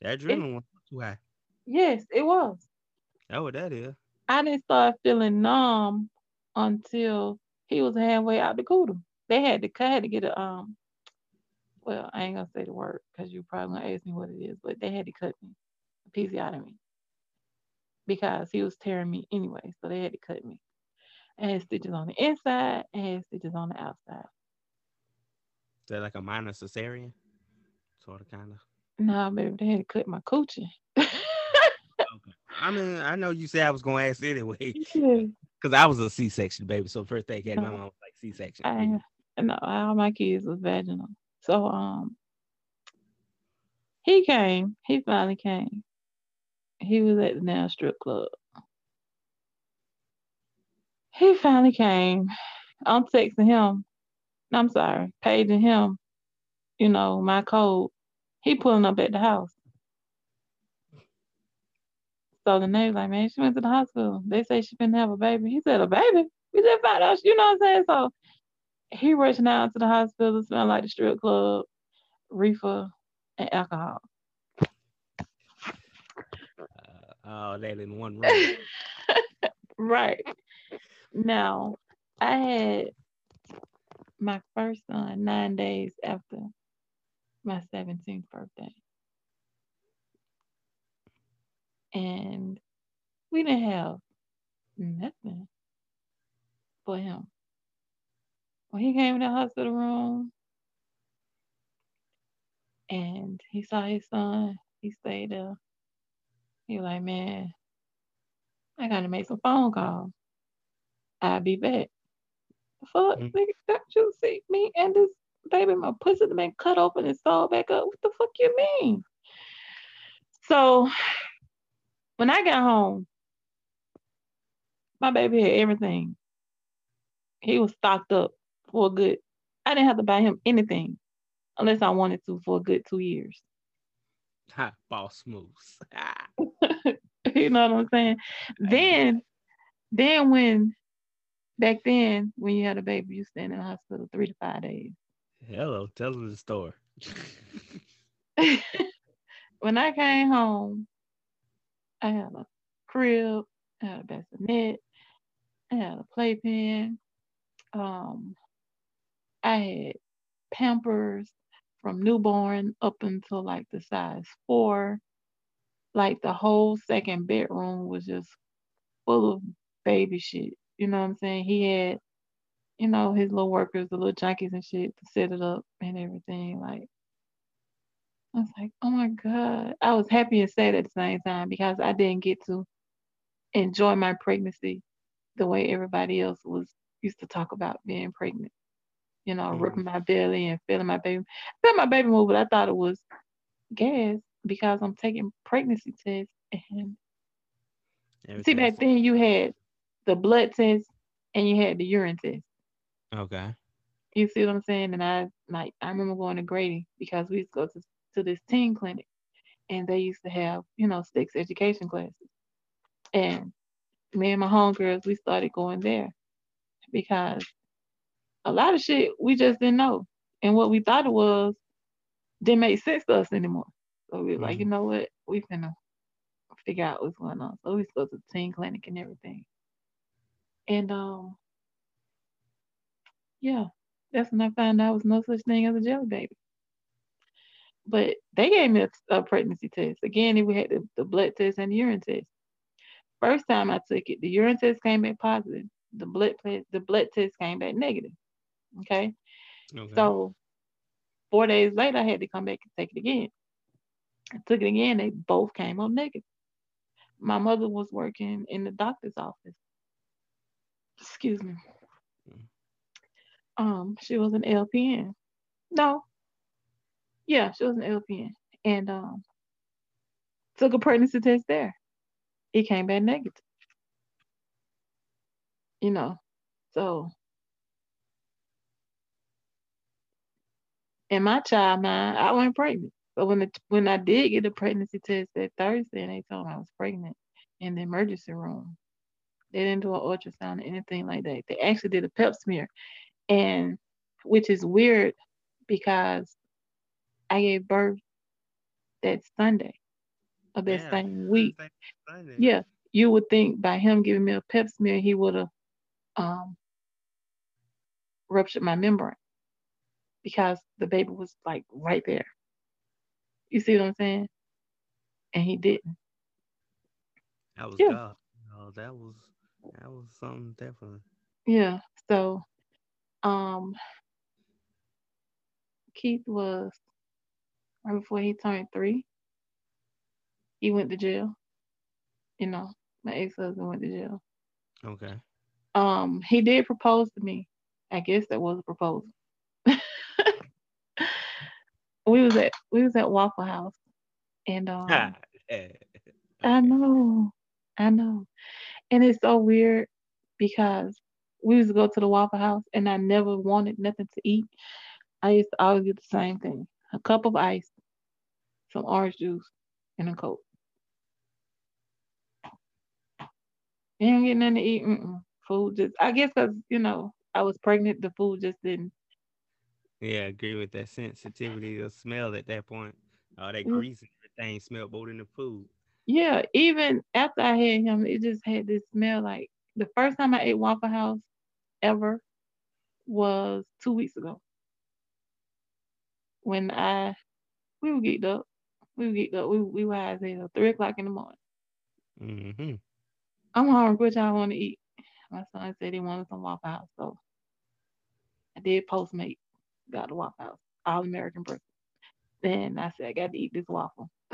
That adrenaline was too high. yes, it was. That's what that is. I didn't start feeling numb until he was halfway out the cooter. They had to cut had to get a um well, I ain't gonna say the word because you're probably gonna ask me what it is, but they had to cut me, a piece out of me because he was tearing me anyway. So they had to cut me. I had stitches on the inside and had stitches on the outside. Is that like a minor cesarean? Sort of, kind of. No, baby, they had to cut my coochie. okay. I mean, I know you said I was going to ask anyway, Yeah. because I was a C-section baby. So first thing came to my Uh-huh. mom was like C-section. I, no, all my kids was vaginal. So um he came, he finally came. He was at the now strip club. He finally came. I'm texting him. I'm sorry, paging him, you know, my code. He pulling up at the house. So the neighbor's like, man, she went to the hospital. They say she finna have a baby. He said, a baby? We just found out, you know what I'm saying? So he rushing out to the hospital, smell like the strip club, reefer, and alcohol. Uh, all that in one room. right. Now, I had my first son nine days after my 17th birthday. And we didn't have nothing for him. When he came in the hospital room and he saw his son, he stayed there. He was like, man, I gotta make some phone calls. I'll be back. The fuck, Mm. nigga, don't you see me and this baby, my pussy been cut open and sewed back up. What the fuck you mean? So when I got home, my baby had everything. He was stocked up for a good. I didn't have to buy him anything unless I wanted to for a good two years. Ha, boss moves. Ah, you know what I'm saying? Then, then when back then when you had a baby, you stay in the hospital three to five days. Hello, tell them the story. when I came home, I had a crib, I had a bassinet, I had a playpen, um, I had Pampers from newborn up until like the size four. Like the whole second bedroom was just full of baby shit. You know what I'm saying? He had, you know, his little workers, the little junkies and shit to set it up and everything. Like I was like, oh my God. I was happy and sad at the same time because I didn't get to enjoy my pregnancy the way everybody else was used to talk about being pregnant. you know, Mhm. ripping my belly and feeling my baby. I felt my baby move, but I thought it was gas because I'm taking pregnancy tests. And see, Everything back then you had the blood test and you had the urine test. Okay. You see what I'm saying? And I like I remember going to Grady because we used to go to, to this teen clinic and they used to have, you know, sex education classes. And me and my homegirls, we started going there because a lot of shit we just didn't know. And what we thought it was didn't make sense to us anymore. So we were like, Mhm. you know what? We finna figure out what's going on. So we used to go to the teen clinic and everything. And um yeah, that's when I found out there was no such thing as a jelly baby. But they gave me a, a pregnancy test. Again, we had the, the blood test and the urine test. First time I took it, the urine test came back positive. The blood test, the blood test came back negative. Okay. Okay. So four days later, I had to come back and take it again. I took it again. They both came up negative. My mother was working in the doctor's office. Excuse me. Mm. Um, she was an LPN. No. Yeah, she was an LPN. And um took a pregnancy test there. It came back negative. You know, so in my child mind, I wasn't pregnant. But when the, when I did get a pregnancy test that Thursday and they told me I was pregnant in the emergency room, they didn't do an ultrasound or anything like that. They actually did a pap smear. And which is weird because I gave birth that Sunday of that Damn, same week. Yeah, you would think by him giving me a pap smear, he would have um, ruptured my membrane because the baby was like right there. You see what I'm saying? And he didn't. That was Yeah. God. Oh, that was that was something definitely. Yeah. So, um, Keith was right before he turned three. He went to jail. You know, my ex-husband went to jail. Okay. Um, he did propose to me. I guess that was a proposal. we was at we was at Waffle House, and um, I know, I know, and it's so weird because we used to go to the Waffle House, and I never wanted nothing to eat. I used to always get the same thing: a cup of ice, some orange juice, and a coke. You get nothing to eat. Mm-mm. Food just, I guess, because you know I was pregnant, the food just didn't. Yeah, I agree with that sensitivity of smell at that point. All that Mm. grease and everything smelled more than the food. Yeah, even after I had him, it just had this smell like the first time I ate Waffle House ever was two weeks ago. When I we were geeked up. We were geeked up. We we were as hell, three o'clock in the morning. Mm-hmm. I'm hungry, what y'all want to eat? My son said he wanted some Waffle House, so I did Postmate, got the Waffle House, all American breakfast. Then I said I got to eat this waffle.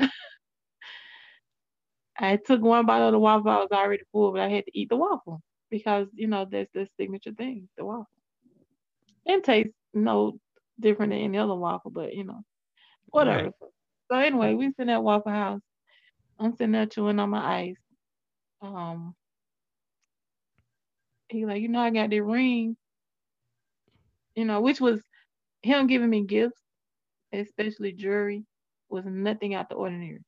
I took one bite of the waffle. I was already full, but I had to eat the waffle because you know that's the signature thing, the waffle. It tastes no different than any other waffle, but you know, whatever. Right. So anyway, we sitting at Waffle House. I'm sitting there chewing on my ice. Um, he like, you know, I got the ring. You know, which was him giving me gifts, especially jewelry, was nothing out the ordinary.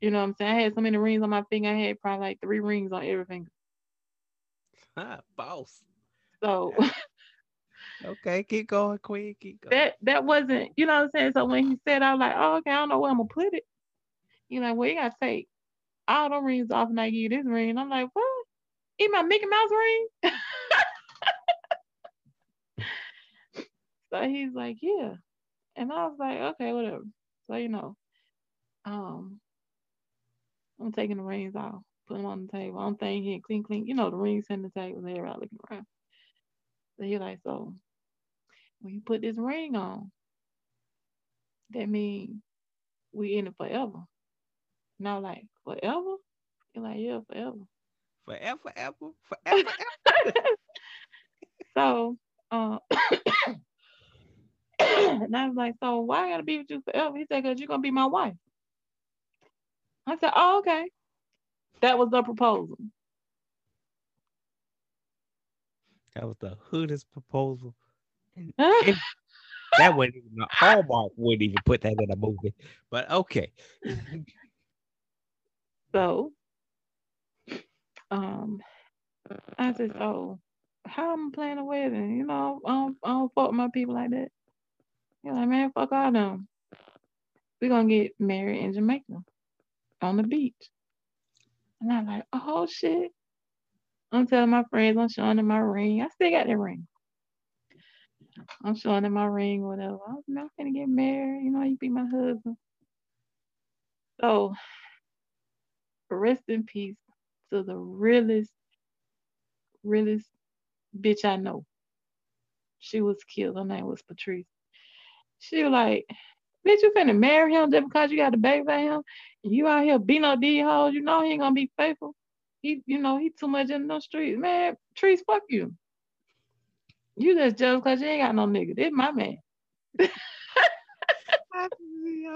You know what I'm saying? I had so many rings on my finger. I had probably like three rings on every finger. Ah, boss. So Okay, keep going, Queen. Keep going. that that wasn't, you know what I'm saying? So when he said, I was like, oh, okay, I don't know where I'm gonna put it. You know, well, you gotta take all them rings off and I give you this ring. And I'm like, what? Eat my Mickey Mouse ring? so he's like, yeah. And I was like, okay, whatever. So you know, um, I'm taking the rings off, putting them on the table. I'm thinking, clean, clean. You know, the rings in the table. They're out looking around. So he like, so when you put this ring on, that means we in it forever. And I was like, forever? He like, yeah, forever. Forever, ever, forever, ever. so Uh, and I was like, so why I gotta be with you forever? He said, cause you're gonna be my wife. I said, oh, okay. That was the proposal. That was the hoodest proposal. That wasn't even a Hallmark wouldn't even put that in a movie. But okay. so, um, I said, so how am I planning a wedding? You know, I don't, I don't fuck with my people like that. You're like, man, fuck all them. We're gonna get married in Jamaica on the beach. And I'm like, oh shit. I'm telling my friends, I'm showing them my ring. I still got that ring. I'm showing them my ring, whatever. I'm not gonna get married. You know, you be my husband. So, rest in peace to the realest, realest bitch I know. She was killed. Her name was Patrice. She was like, bitch, you finna marry him just because you got a baby by him? You out here beating up these hoes, you know he ain't gonna be faithful. He, you know, he too much in the streets. Man, Trees, fuck you. You just jealous because you ain't got no nigga. This my man.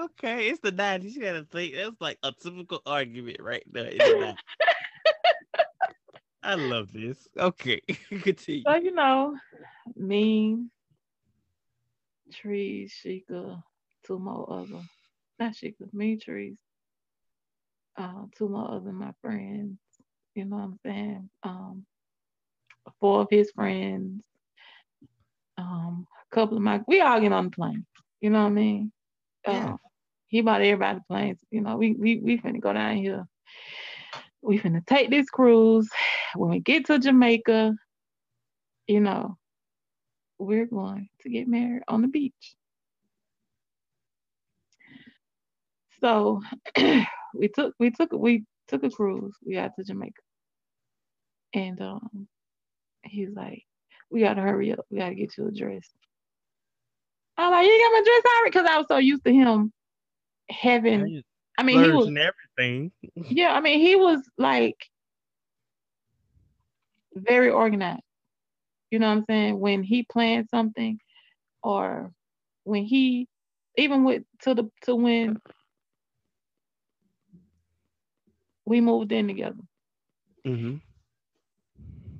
okay, it's the 90s. You gotta think that's like a typical argument right there. I love this. Okay, continue. So you know, me, Trees, Sheikah, two more other, not Sheikah, me, Trees, uh, two more other my friends. You know what I'm saying? Um, four of his friends, um, a couple of my, we all get on the plane. You know what I mean? Yeah. Uh, he bought everybody planes. You know, we we we finna go down here. We finna take this cruise. When we get to Jamaica, you know, we're going to get married on the beach. So we took we took we took a cruise. We got to Jamaica, and um, he's like, "We gotta hurry up. We gotta get you a dress." I'm like, "You ain't got my dress already," because I was so used to him having. I mean, he was everything. yeah. I mean, he was like very organized. You know what I'm saying? When he planned something, or when he even with to the to when we moved in together. Mm-hmm.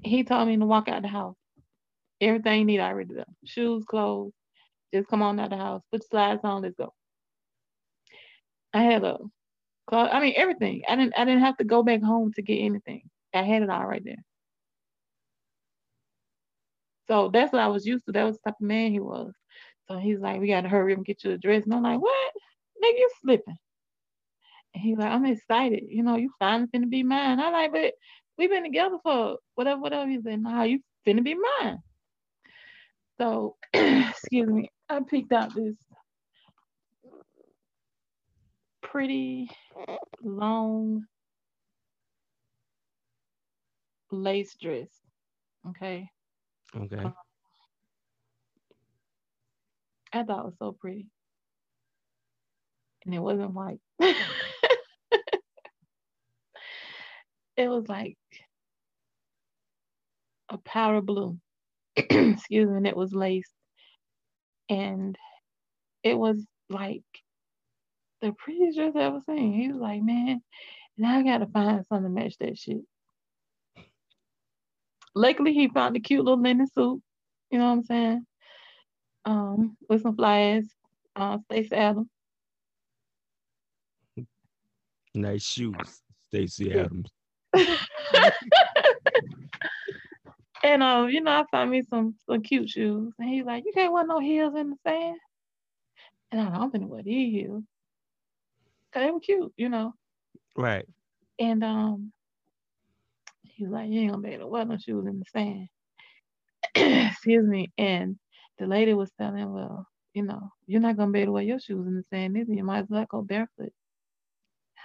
He told me to walk out the house. Everything you need I already done. Shoes, clothes. Just come on out the house. Put slides on. Let's go. I had a, clo- I mean everything. I didn't. I didn't have to go back home to get anything. I had it all right there. So that's what I was used to. That was the type of man he was. So he's like, we gotta hurry up and get you a dress. And I'm like, what? Nigga, you slipping. And he's like, I'm excited. You know, you finally finna be mine. I like, but we've been together for whatever, whatever. He said, nah, you finna be mine. So, excuse me, I picked out this pretty long lace dress. Okay. Okay. Um, I thought it was so pretty. And it wasn't white. it was like a powder blue. Excuse me, and it was laced. And it was like the prettiest dress I ever seen. He was like, man, now I gotta find something to match that shit. Luckily, he found a cute little linen suit. You know what I'm saying? Um, with some flies, uh, Stacy Adams. Nice shoes, Stacy Adams. and um, you know, I found me some some cute shoes, and he's like, "You can't wear no heels in the sand." And I don't think wear these heels, cause they were cute, you know. Right. And um, he was like, "You ain't gonna be able to wear no shoes in the sand." Excuse me. And the lady was telling, "Well, you know, you're not gonna be able to wear your shoes in the sand either. You might as well go barefoot."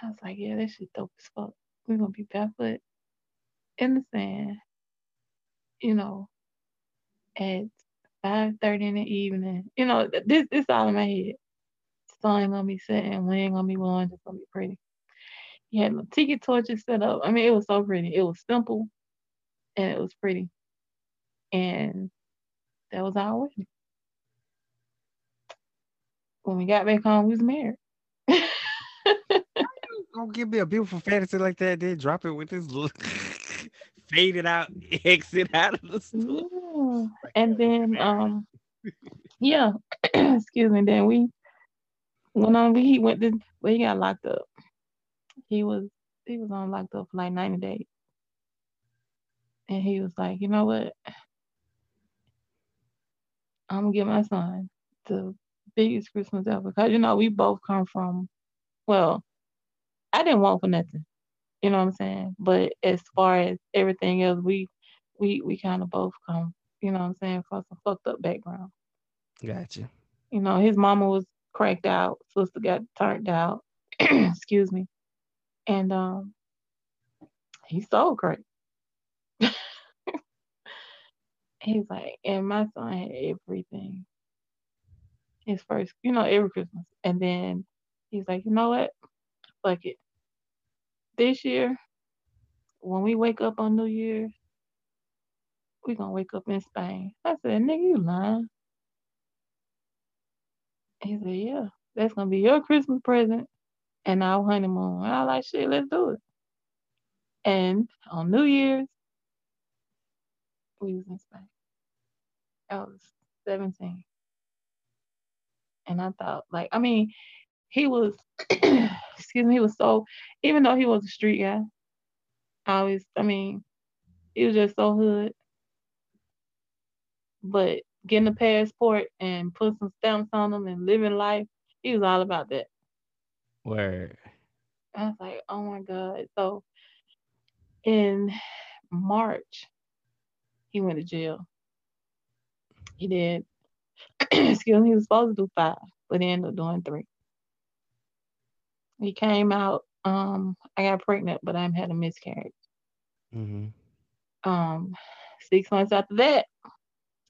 I was like, "Yeah, that shit dope as fuck. We're gonna be barefoot in the sand, you know, at five thirty in the evening. You know, this this all in my head. Sun ain't gonna be setting, wind gonna be blowing, it's gonna be pretty. He had tiki torches set up. I mean, it was so pretty. It was simple and it was pretty. And that was our wedding. When we got back home, we was married. Don't give me a beautiful fantasy like that, then drop it with this look faded out, exit out of the store. Yeah. And then um yeah, excuse me, then we went on we he went to well he got locked up. He was he was on locked up for like 90 days. And he was like, you know what? I'm gonna give my son the biggest Christmas ever. Cause you know, we both come from well, I didn't want for nothing. You know what I'm saying? But as far as everything else, we we we kind of both come, you know what I'm saying, from some fucked up background. Gotcha. You know, his mama was cracked out, sister got turned out, excuse me. And um he sold crack. He's like, and my son had everything. His first, you know, every Christmas. And then he's like, you know what? Fuck it. This year, when we wake up on New Year's, we gonna wake up in Spain. I said, nigga, you lying. He said, yeah, that's gonna be your Christmas present and our honeymoon. And I like, shit, let's do it. And on New Year's, we was in Spain. I was 17. And I thought, like, I mean, he was, excuse me, he was so, even though he was a street guy, I always, I mean, he was just so hood. But getting a passport and put some stamps on them and living life, he was all about that. Word. I was like, oh my God. So in March, he went to jail. He did, excuse me, he was supposed to do five, but he ended up doing three. He came out, um, I got pregnant, but I had a miscarriage. hmm Um, six months after that,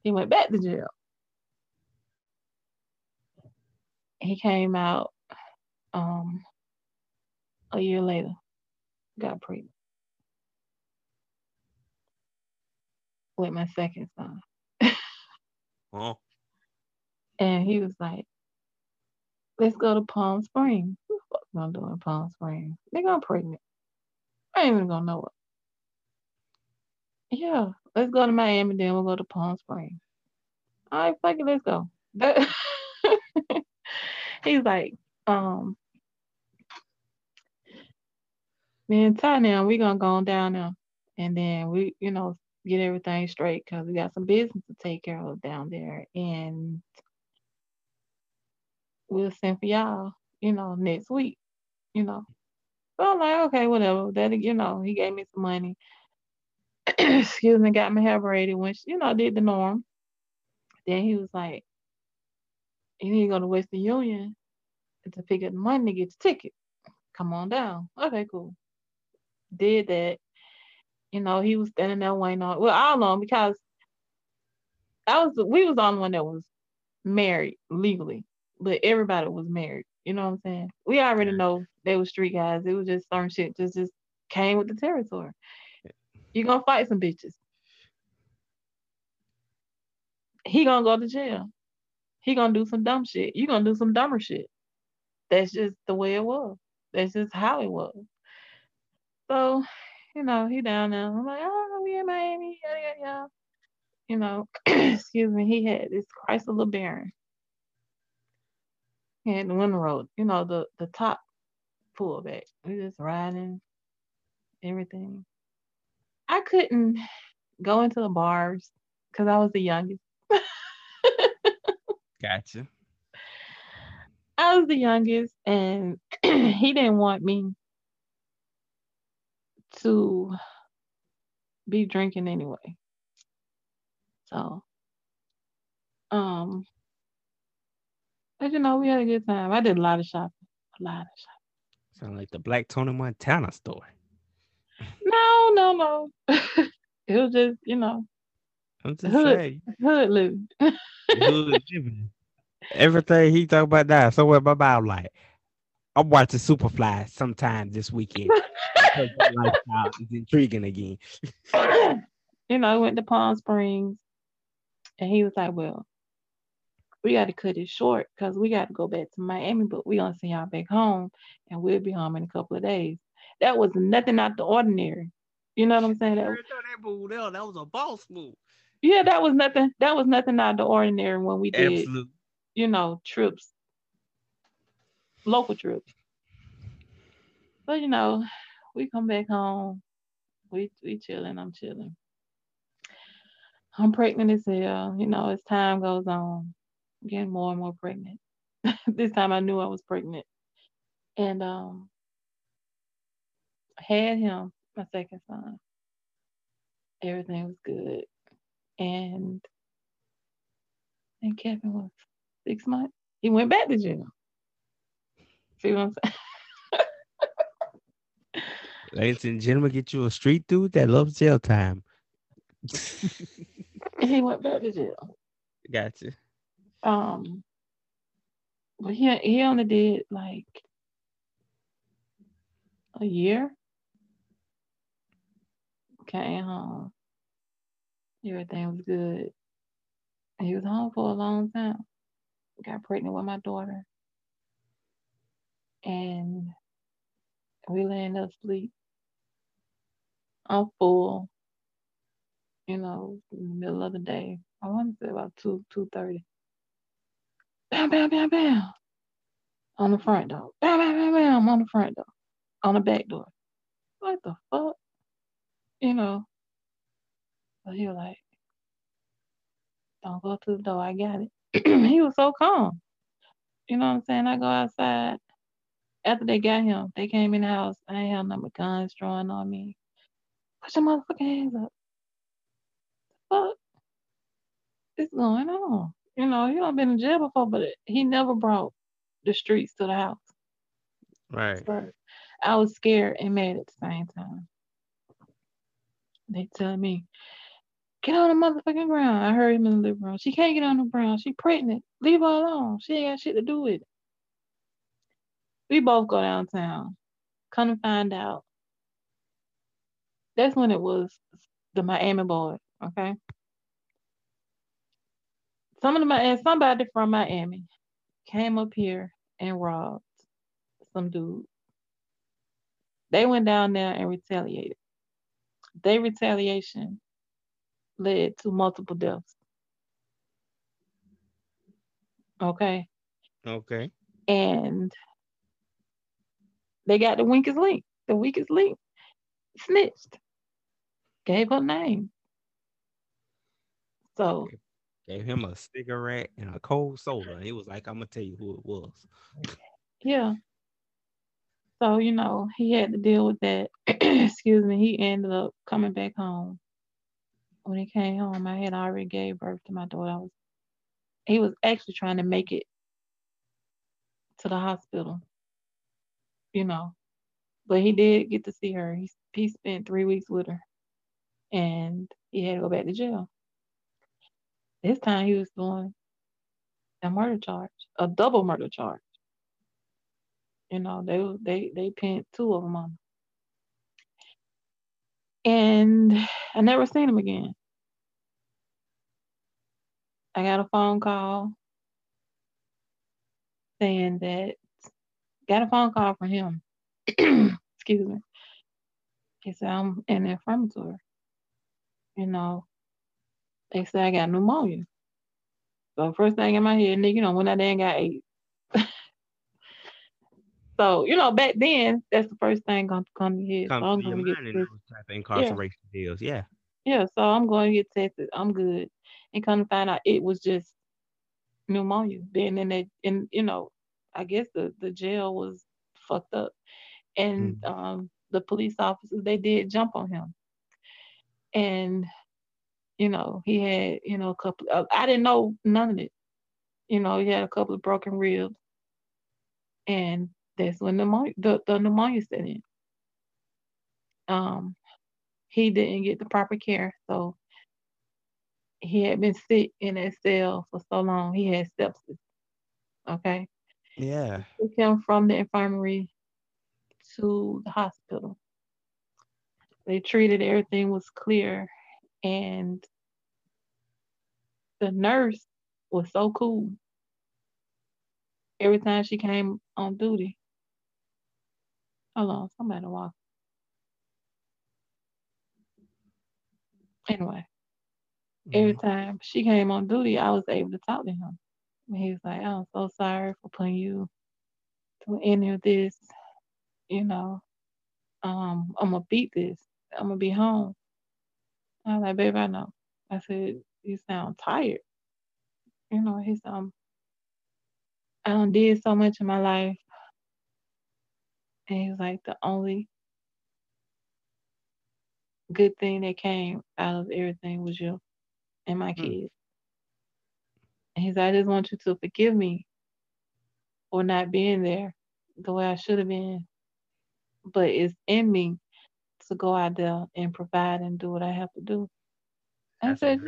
he went back to jail. He came out um a year later, got pregnant with my second son. Oh. And he was like, let's go to Palm Springs. Gonna do in Palm Springs? Nigga, I'm pregnant. I ain't even gonna know it. Yeah, let's go to Miami, then we'll go to Palm Springs. All right, fuck it, let's go. He's like, um, and Ty now, we gonna go on down there and then we, you know, get everything straight because we got some business to take care of down there. And we'll send for y'all, you know, next week, you know. So I'm like, okay, whatever. That you know, he gave me some money. Excuse me, got my hair braided, which, you know, did the norm. Then he was like, you need to go to Western Union to pick up the money to get the ticket. Come on down. Okay, cool. Did that. You know, he was standing there waiting on. Well, I don't know because I was we was the only one that was married legally, but everybody was married. You know what I'm saying? We already know they were street guys. It was just certain shit just just came with the territory. You gonna fight some bitches. He gonna go to jail. He gonna do some dumb shit. You gonna do some dumber shit. That's just the way it was. That's just how it was. So, you know, he down now. I'm like, oh, we in Miami, yada yada yada. You know, excuse me, he had this Chrysler LeBaron. He had the window road, you know, the the top pullback. We just riding, everything. I couldn't go into the bars because I was the youngest. Gotcha. I was the youngest, and he didn't want me to be drinking anyway. So, um, but you know, we had a good time. I did a lot of shopping, a lot of shopping. Sound like the Black Tony Montana story. No, no, no. it was just, you know, I'm just Hood. saying. hood living. hood living. Everything he talk about now, somewhere in my mind, like I'm watching Superfly sometime this weekend. that lifestyle is intriguing again. you know, I went to Palm Springs. And he was like, Well, we got to cut it short because we got to go back to Miami, but we gonna send y'all back home and we'll be home in a couple of days. That was nothing out the ordinary. You know what I'm saying? That, that, move, that was a boss move. Yeah, that was nothing. That was nothing out the ordinary when we did, Absolutely. you know, trips, local trips. But you know, we come back home. We we chilling. I'm chilling. I'm pregnant as hell. You know, as time goes on, I'm getting more and more pregnant. this time I knew I was pregnant, and um, had him, my second son. Everything was good, and and Kevin was six months. He went back to jail. See what I'm saying? Ladies and gentlemen, get you a street dude that loves jail time. he went back to jail. Gotcha. Um, but he he only did like a year. Came home. Everything was good. He was home for a long time. Got pregnant with my daughter. And we laying up sleep. I'm full. You know, in the middle of the day. I want to say about two two thirty. Bam, bam, bam, bam. On the front door. Bam, bam, bam, bam. On the front door. On the back door. What the fuck? You know. So he was like, don't go to the door. I got it. he was so calm. You know what I'm saying? I go outside. After they got him, they came in the house. I ain't had no guns drawn on me. Put your motherfucking hands up. What is going on? You know, he don't been in jail before, but he never brought the streets to the house. Right. So I was scared and mad at the same time. They telling me, get on the motherfucking ground. I heard him in the living room. She can't get on the ground. She pregnant. Leave her alone. She ain't got shit to do with it. We both go downtown. Come to find out. That's when it was the Miami boy, okay? Some of the and somebody from Miami came up here and robbed some dude. They went down there and retaliated. Their retaliation led to multiple deaths. Okay. Okay. And they got the weakest link. The weakest link snitched. Gave her name. So gave him a cigarette and a cold soda. And he was like, I'm gonna tell you who it was. Yeah. So, you know, he had to deal with that. Excuse me. He ended up coming back home. When he came home, I had already gave birth to my daughter. I was he was actually trying to make it to the hospital. You know. But he did get to see her. He he spent three weeks with her. And he had to go back to jail. This time he was doing a murder charge, a double murder charge. You know, they they they pinned two of them on. And I never seen him again. I got a phone call saying that got a phone call from him. Excuse me. He said I'm in the. You know, they say I got pneumonia. So first thing in my head, nigga, you know, when I done got AIDS. so, you know, back then, that's the first thing gonna come to your head. Come so I'm gonna get in those type of incarceration deals. Yeah. yeah, so I'm going to get tested. I'm good. And come to find out it was just pneumonia. Then in that and you know, I guess the, the jail was fucked up. And Mhm. um the police officers they did jump on him. And you know, he had, you know, a couple of, I didn't know none of it. You know, he had a couple of broken ribs. And that's when pneumonia, the, the pneumonia set in. Um, he didn't get the proper care. So he had been sick in that cell for so long. He had sepsis. Okay. Yeah. Took him from the infirmary to the hospital. They treated everything was clear and the nurse was so cool. Every time she came on duty. Hold on, somebody walk. Anyway, every Mhm. time she came on duty, I was able to talk to him. And he was like, I'm so sorry for putting you through any of this. You know, um, I'm gonna beat this. I'm gonna be home. I was like, babe, I know. I said, you sound tired. You know, he said, um, I done did so much in my life. And he was like, the only good thing that came out of everything was you and my Hmm. kids. And he's like, I just want you to forgive me for not being there the way I should have been. But it's in me to go out there and provide and do what I have to do. I That's said,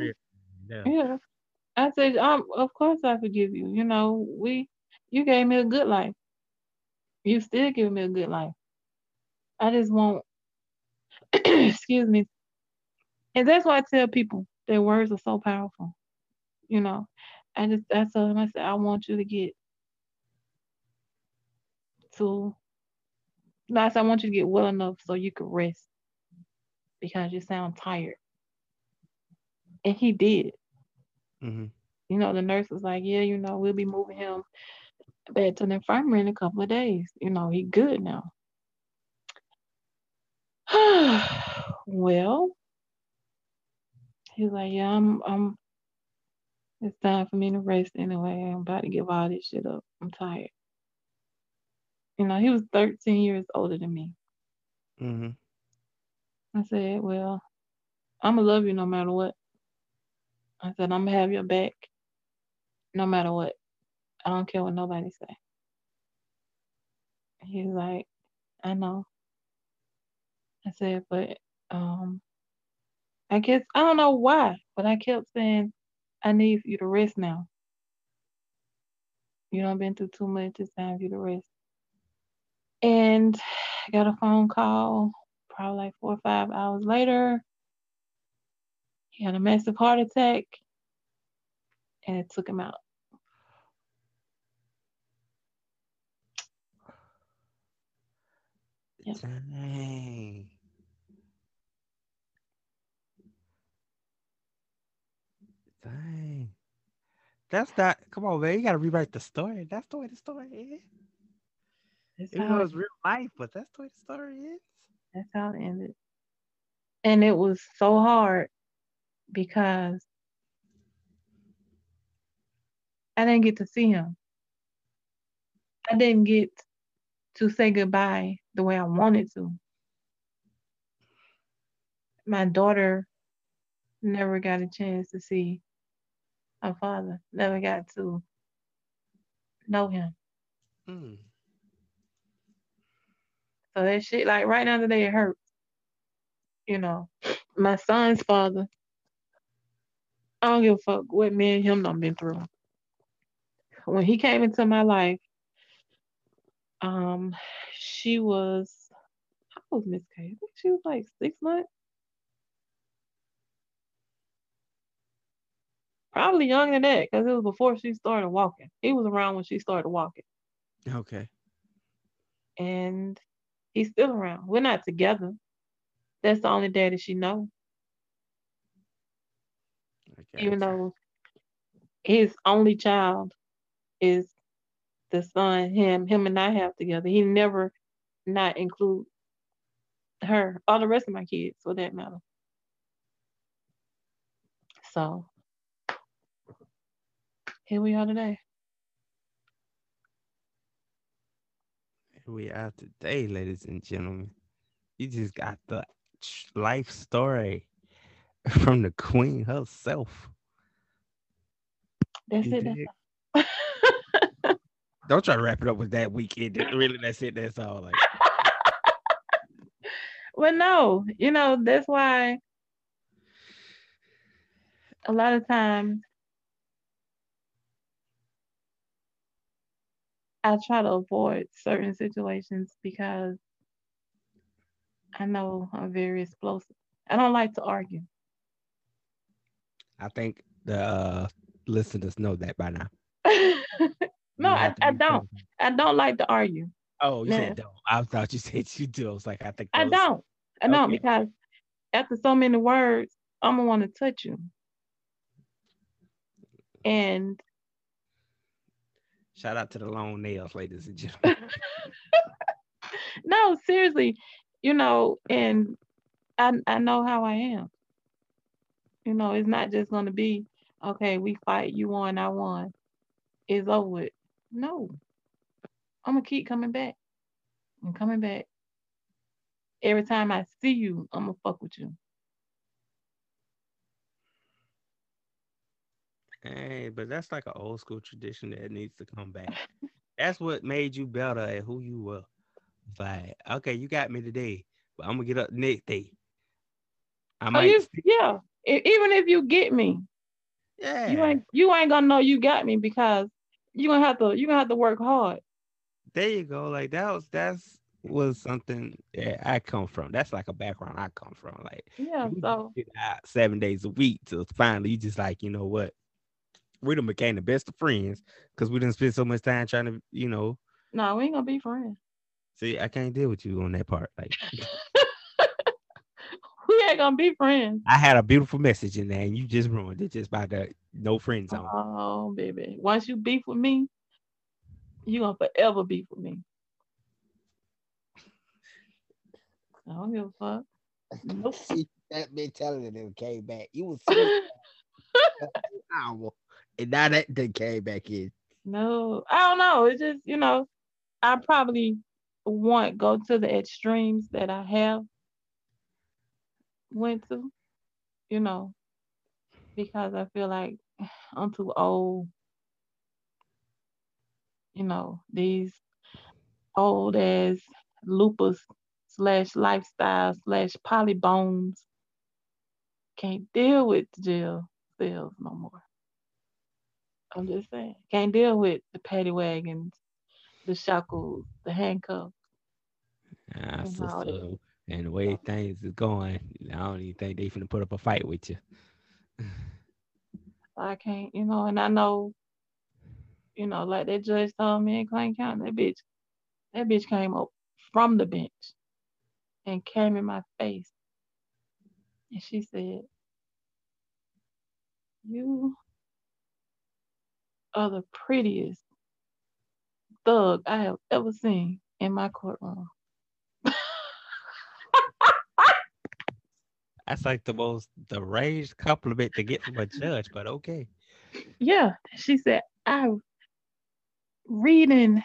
yeah. Yeah. I said, um, of course I forgive you. You know, we you gave me a good life. You still give me a good life. I just want excuse me. And that's why I tell people their words are so powerful. You know. I just I told him I said, I want you to get to no, I want you to get well enough so you can rest because you sound tired. And he did. Mhm. You know, the nurse was like, Yeah, you know, we'll be moving him back to the infirmary in a couple of days. You know, he good now. well, he's like, Yeah, I'm I'm it's time for me to rest anyway. I'm about to give all this shit up. I'm tired. You know, he was 13 years older than me. Mhm. I said, Well, I'ma love you no matter what. I said, I'm gonna have your back no matter what. I don't care what nobody say. He's like, I know. I said, but um I guess I don't know why, but I kept saying I need you to rest now. You don't been through too much. It's time for you to rest. And I got a phone call probably like four or five hours later. He had a massive heart attack and it took him out. Yep. Dang. Dang. That's not. Come on, man. You gotta rewrite the story. That's the way the story is. That's Even how, though it, it's real life, but that's the way the story is. that's how it ended. And it was so hard because I didn't get to see him. I didn't get to say goodbye the way I wanted to. My daughter never got a chance to see her father, never got to know him. Mm. So that shit, like right now today, it hurts. You know, my son's father, I don't give a fuck what me and him done been through. When he came into my life, um, she was, how old was Miss K? I think she was like six months. Probably younger than that, because it was before she started walking. He was around when she started walking. Okay. and he's still around. We're not together. That's the only daddy she knows. Even though his only child is the son him him and I have together. He never not include her all the rest of my kids for that matter. So here we are today. We are today, ladies and gentlemen. You just got the life story from the queen herself. That's You it. That's all. Don't try to wrap it up with that weekend. Really, that's it. That's all. Like, Well, no, you know, that's why a lot of times I try to avoid certain situations because I know I'm very explosive. I don't like to argue. I think the uh, listeners know that by now. no, I, I don't. I don't like to argue. Oh, you Nah. said don't. I thought you said you do. I was like, I think I don't. I don't because after so many words, I'm gonna want to touch you. And Shout out to the long nails, ladies and gentlemen. no, seriously, you know, and I I know how I am. You know, it's not just gonna be okay. We fight, you won, I won. It's over with. No, I'm gonna keep coming back. I'm coming back. Every time I see you, I'm gonna fuck with you. Hey, but that's like an old school tradition that needs to come back. That's what made you better at who you were. Like, okay, you got me today, but I'm gonna get up next day. I Oh, might, you, yeah. E- even if you get me, yeah. you ain't you ain't gonna know you got me because you gonna have to you gonna have to work hard. there you go. Like that was that's was something that I come from. That's like a background I come from. Like Yeah. So seven days a week till finally you just like, you know what? We done became the best of friends because we didn't spend so much time trying to, you know. no, we ain't gonna be friends. See, I can't deal with you on that part. Like We ain't gonna be friends. I had a beautiful message in there and you just ruined it just by the no friend zone. Oh, baby. Once you beef with me, you gonna forever beef with me. I don't give a fuck. Nope. See, that been telling it and came back. You was so hour, and now that they came back in. No, I don't know. It's just, you know, I probably won't go to the extremes that I have went to, you know, because I feel like I'm too old. You know, these old as lupus slash lifestyle slash polybones can't deal with the jail cells no more. I'm just saying. Can't deal with the paddy wagons, the shackles, the handcuffs. Ah, And how it sister, and the way things is going, I don't even think they finna put up a fight with you. I can't, you know, and I know, you know, like that judge told me in Clayton County, that bitch, that bitch came up from the bench and came in my face. And she said, You are the prettiest thug I have ever seen in my courtroom. That's like the most deranged compliment to get from a judge, but okay. Yeah, she said, I reading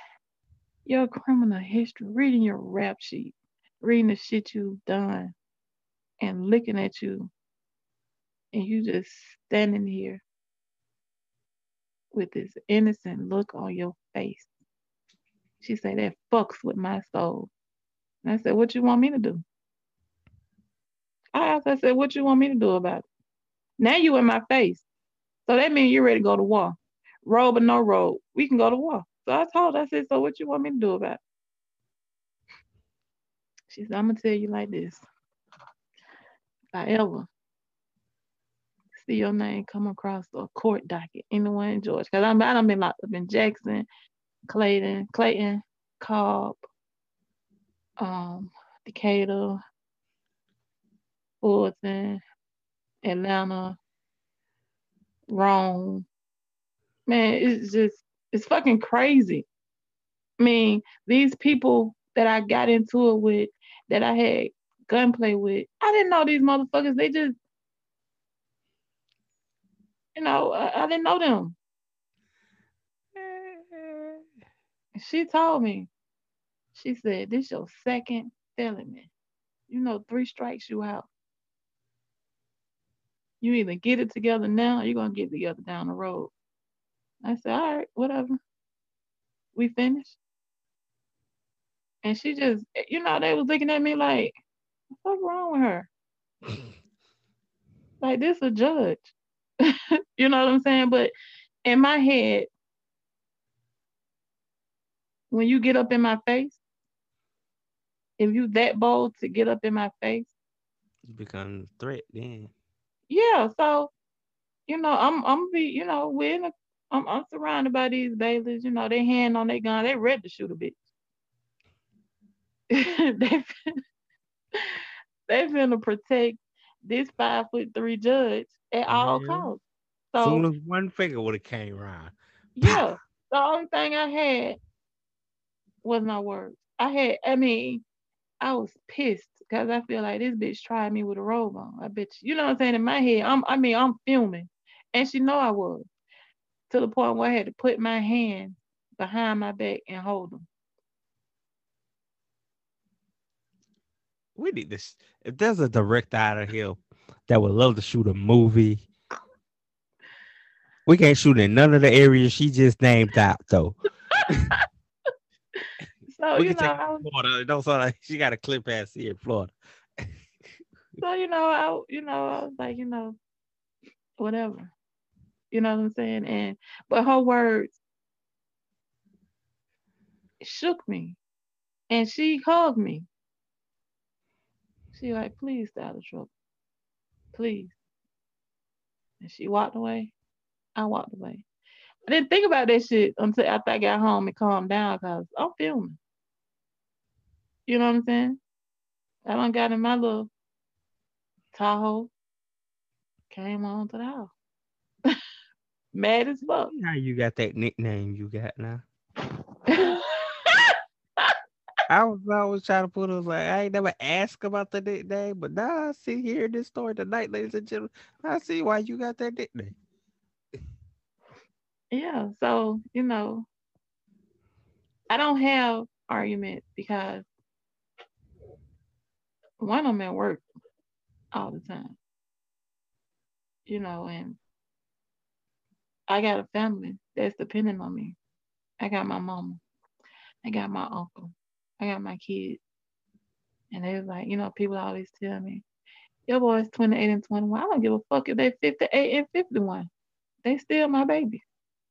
your criminal history, reading your rap sheet, reading the shit you've done, and looking at you, and you just standing here with this innocent look on your face. She said, that fucks with my soul. And I said, What you want me to do? I asked, I said, What you want me to do about it? Now you in my face. So that means you're ready to go to war. Robe or no robe, we can go to war. So I told her, I said, So what you want me to do about it? She said, I'm gonna tell you like this. If I ever see your name come across a court docket anywhere in Georgia, because I'm I done been locked up in Jackson, Clayton, Clayton, Cobb, um, Decatur, Fulton, Atlanta, Rome. Man, it's just it's fucking crazy. I mean, these people that I got into it with, that I had gunplay with, I didn't know these motherfuckers. They just, you know, I, I didn't know them. She told me, she said, this is your second felony. You know, three strikes you out. You either get it together now or you're gonna get together down the road. I said, all right, whatever. We finished. And she just, you know, they was looking at me like, what's wrong with her? Like this a judge. you know what I'm saying? But in my head, when you get up in my face, if you that bold to get up in my face, You become a threat then. yeah, so you know, I'm I'm be, you know, we're in a I'm I'm surrounded by these bailies, you know, they hand on their gun, they ready to shoot a bitch. they they finna protect this five foot three judge at all costs. Soon So as one finger would have came around. yeah, the only thing I had was my words. I had, I mean, I was pissed because I feel like this bitch tried me with a robe on. I bet you, you know what I'm saying? In my head, I'm, I mean, I'm filming, and she know I was to the point where I had to put my hand behind my back and hold them. We need this. If there's a director out of here that would love to shoot a movie, we can't shoot in none of the areas she just named out though. So we you can know, take Florida. Don't sound like she got a clip ass here in Florida. so you know, I, you know, I was like, you know, whatever. You know what I'm saying? And but her words shook me, and she hugged me. She like, please stay out of trouble, please. And she walked away. I walked away. I didn't think about that shit until after I got home and calmed down because I'm filming. You know what I'm saying? I done got in my little Tahoe, came on to the house. Mad as fuck. How you got that nickname you got now? I was always trying to put it like I ain't never asked about the nickname, but now I see here this story tonight, ladies and gentlemen. I see why you got that nickname. yeah, so you know, I don't have arguments because one, I'm at work all the time. You know, and I got a family that's dependent on me. I got my mama, I got my uncle, I got my kids. And they was like, you know, people always tell me, your boy's 28 and 21. I don't give a fuck if they're 58 and 51. They still my baby.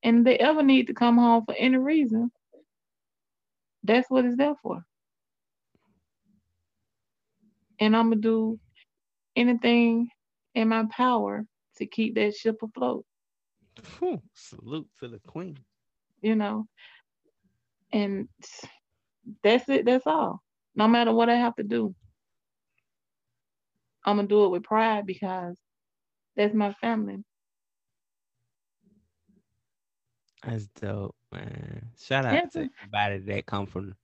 And if they ever need to come home for any reason, that's what it's there for. And I'm gonna do anything in my power to keep that ship afloat, salute to the queen. you know. And that's it, that's all. No matter what I have to do. I'm gonna do it with pride because that's my family. That's dope, man. Shout out Yeah, to everybody that come from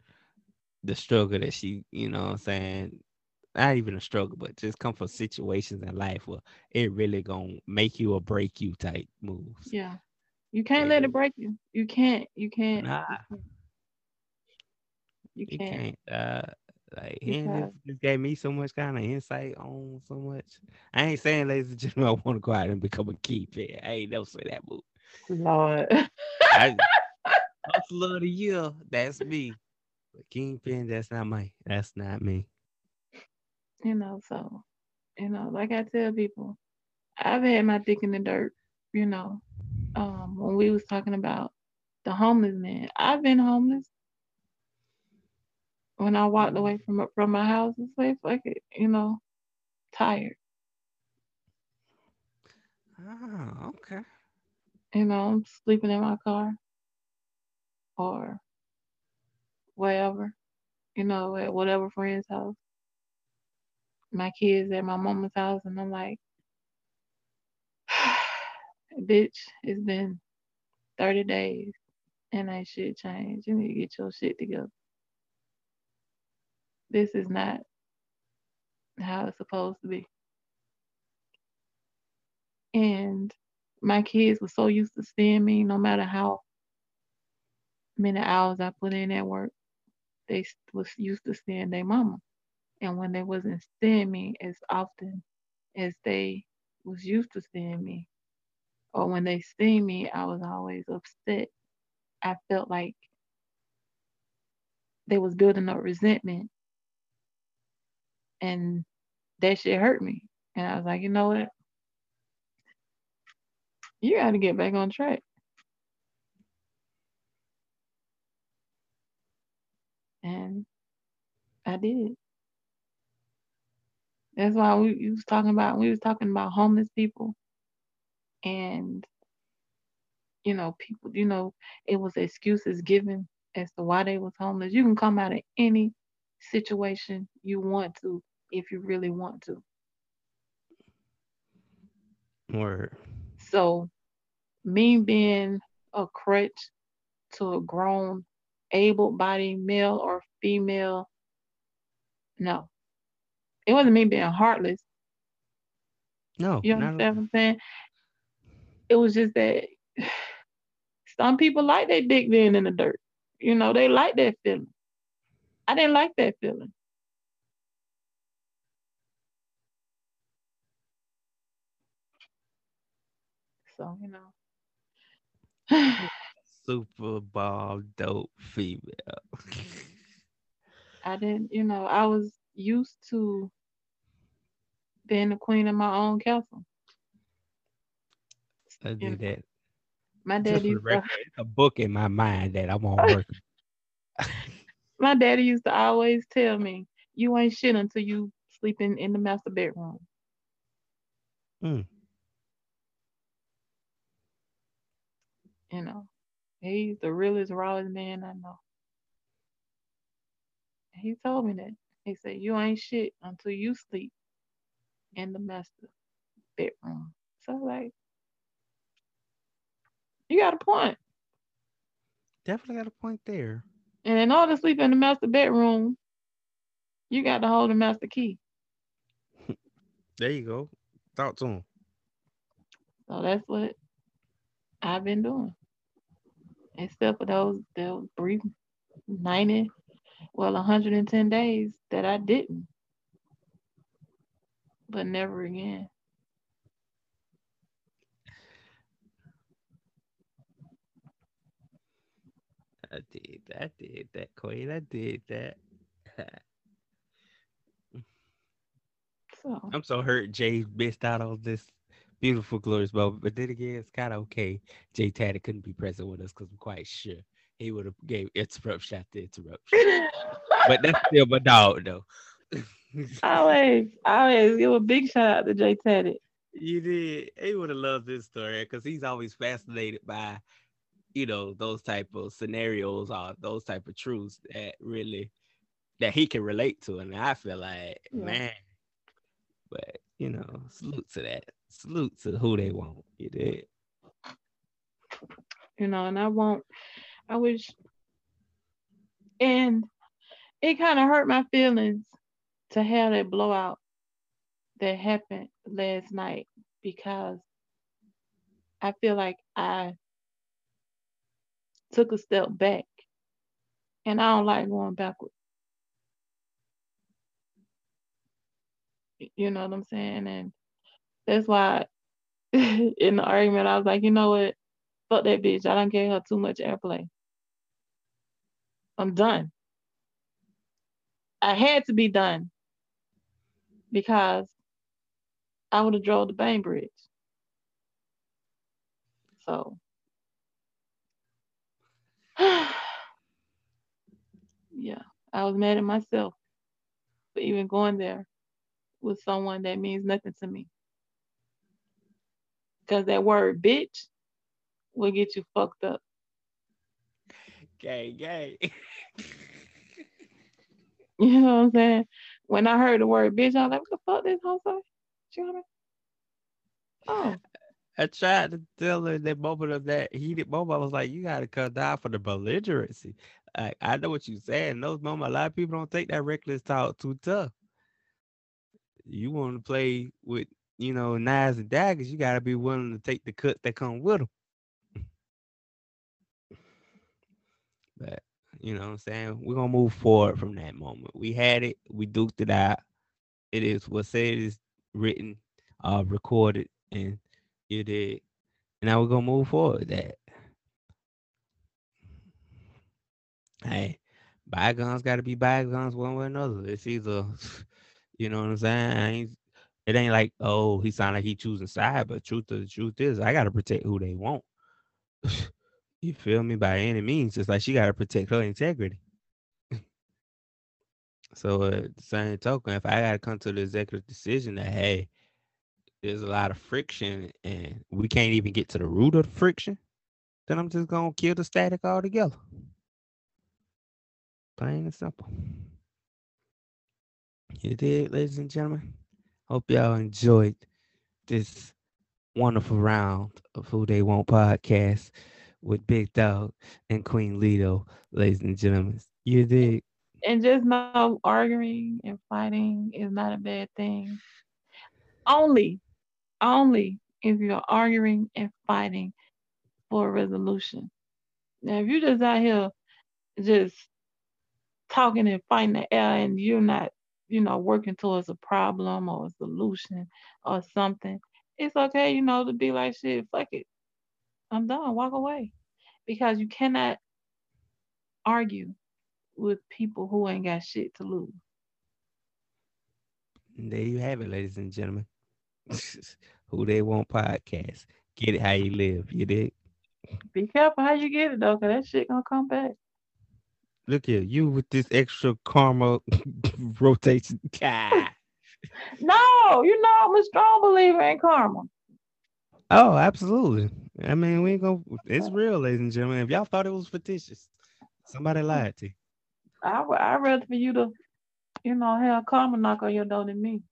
the struggle that she, you know what I'm saying? Not even a struggle, but just come from situations in life where it really gonna make you or break you type moves. Yeah. You can't let it break you. You can't. You can't. Nah, You you can't. can't. Uh, like he just, just gave me so much kind of insight on so much. I ain't saying, ladies and gentlemen, I want to go out and become a keeper. I ain't never say that move. Lord. I, hustler of the year, that's me. But kingpin, that's not my. That's not me. you know, so, you know, like I tell people, I've had my dick in the dirt, you know. Um, when we was talking about the homeless man, I've been homeless. When I walked mm-hmm. away from from my house, it's like it, you know, tired. Oh, okay. You know, I'm sleeping in my car or wherever, you know, at whatever friend's house. My kids at my mama's house, and I'm like, bitch, it's been 30 days and ain't shit changed. You need to get your shit together. This is not how it's supposed to be. And my kids were so used to seeing me, no matter how many hours I put in at work, they was used to seeing their mama. And when they wasn't seeing me as often as they was used to seeing me, or when they seen me, I was always upset. I felt like they was building up resentment, and that shit hurt me. And I was like, you know what? You got to get back on track. And I did. That's why we, we was talking about we was talking about homeless people. and you know, people, you know, it was excuses given as to why they was homeless. You can come out of any situation you want to if you really want to. Word. So me being a crutch to a grown, able bodied male or female, no. It wasn't me being heartless. No, You not understand what I'm saying? It was just that some people like their dick being in the dirt. You know, they like that feeling. I didn't like that feeling. So, you know. Super ball dope female. I didn't, you know, I was used to being the queen of my own castle. I You know, that. My daddy the used to, record, it's a book in my mind that I'm on work. my daddy used to always tell me, you ain't shit until you sleeping in the master bedroom. Mm. You know, he's the realest, rawest man I know. He told me that. He said, you ain't shit until you sleep in the master bedroom. So like, you got a point. Definitely got a point there. And in order to sleep in the master bedroom, you got to hold the master key. There you go. Talk to him. So that's what I've been doing. Except for those those brief 90, well, 110 days that I didn't. But never again. I did. I did that, Queen. I did that. So I'm so hurt Jay missed out on this beautiful, glorious moment. But then again, it's kind of okay. JayTatted couldn't be present with us because I'm quite sure he would have gave interruption after interruption. but that's still my dog, though. always, always give a big shout out to JayTatted. You did. He would have loved this story because he's always fascinated by, you know, those type of scenarios or those type of truths that really that he can relate to. And I feel like, Yeah. man, but you know, salute to that. Salute to WhoDeyWant. You did. you know, and I won't, I wish, and it kind of hurt my feelings to have that blowout that happened last night because I feel like I took a step back and I don't like going backward. You know what I'm saying? And that's why in the argument I was like, you know what? Fuck that bitch. I don't gave her too much airplay. I'm done. I had to be done because I would have drove the Bainbridge. So yeah, I was mad at myself for even going there with someone that means nothing to me. Because that word bitch will get you fucked up. Gay, gay. You know what I'm saying? When I heard the word bitch, I was like, what the fuck this hoe say? You know what I mean? I tried to tell her in that moment of that heated moment. I was like, you gotta come down for the belligerency. I know what you're saying. In those moments, a lot of people don't take that reckless talk too tough. You want to play with, you know, knives and daggers, you gotta be willing to take the cut that come with them. But you know what I'm saying? We're gonna move forward from that moment. We had it, we duked it out. It is what said is written, uh, recorded, and you did. And now we're gonna move forward with that. Hey, bygones gotta be bygones one way or another. It's either you know what I'm saying? I ain't, it ain't like, oh, he sound like he choosing side, but truth of the truth is I gotta protect WhoDeyWant. you feel me? By any means. It's like she gotta protect her integrity. so uh, same token, if I gotta come to the executive decision that hey, there's a lot of friction and we can't even get to the root of the friction, then I'm just gonna kill the static altogether. Plain and simple. You did, ladies and gentlemen. Hope y'all enjoyed this wonderful round of WhoDeyWant podcast with Big Dog and Queen Leo, ladies and gentlemen. You did. And just know arguing and fighting is not a bad thing. Only, only if you're arguing and fighting for a resolution. Now, if you're just out here just talking and fighting the air and you're not, you know, working towards a problem or a solution or something, it's okay, you know, to be like, shit, fuck it. I'm done. Walk away. Because you cannot argue with people who ain't got shit to lose. There you have it, ladies and gentlemen. WhoDeyWant podcast. Get it how you live. You did. Be careful how you get it though, cause that shit gonna come back. Look here, you with this extra karma rotation. God. No, you know I'm a strong believer in karma. Oh, absolutely. I mean, we ain't gonna. It's real, ladies and gentlemen. If y'all thought it was fictitious, somebody lied to you. I would I rather for you to, you know, have karma knock on your door than me.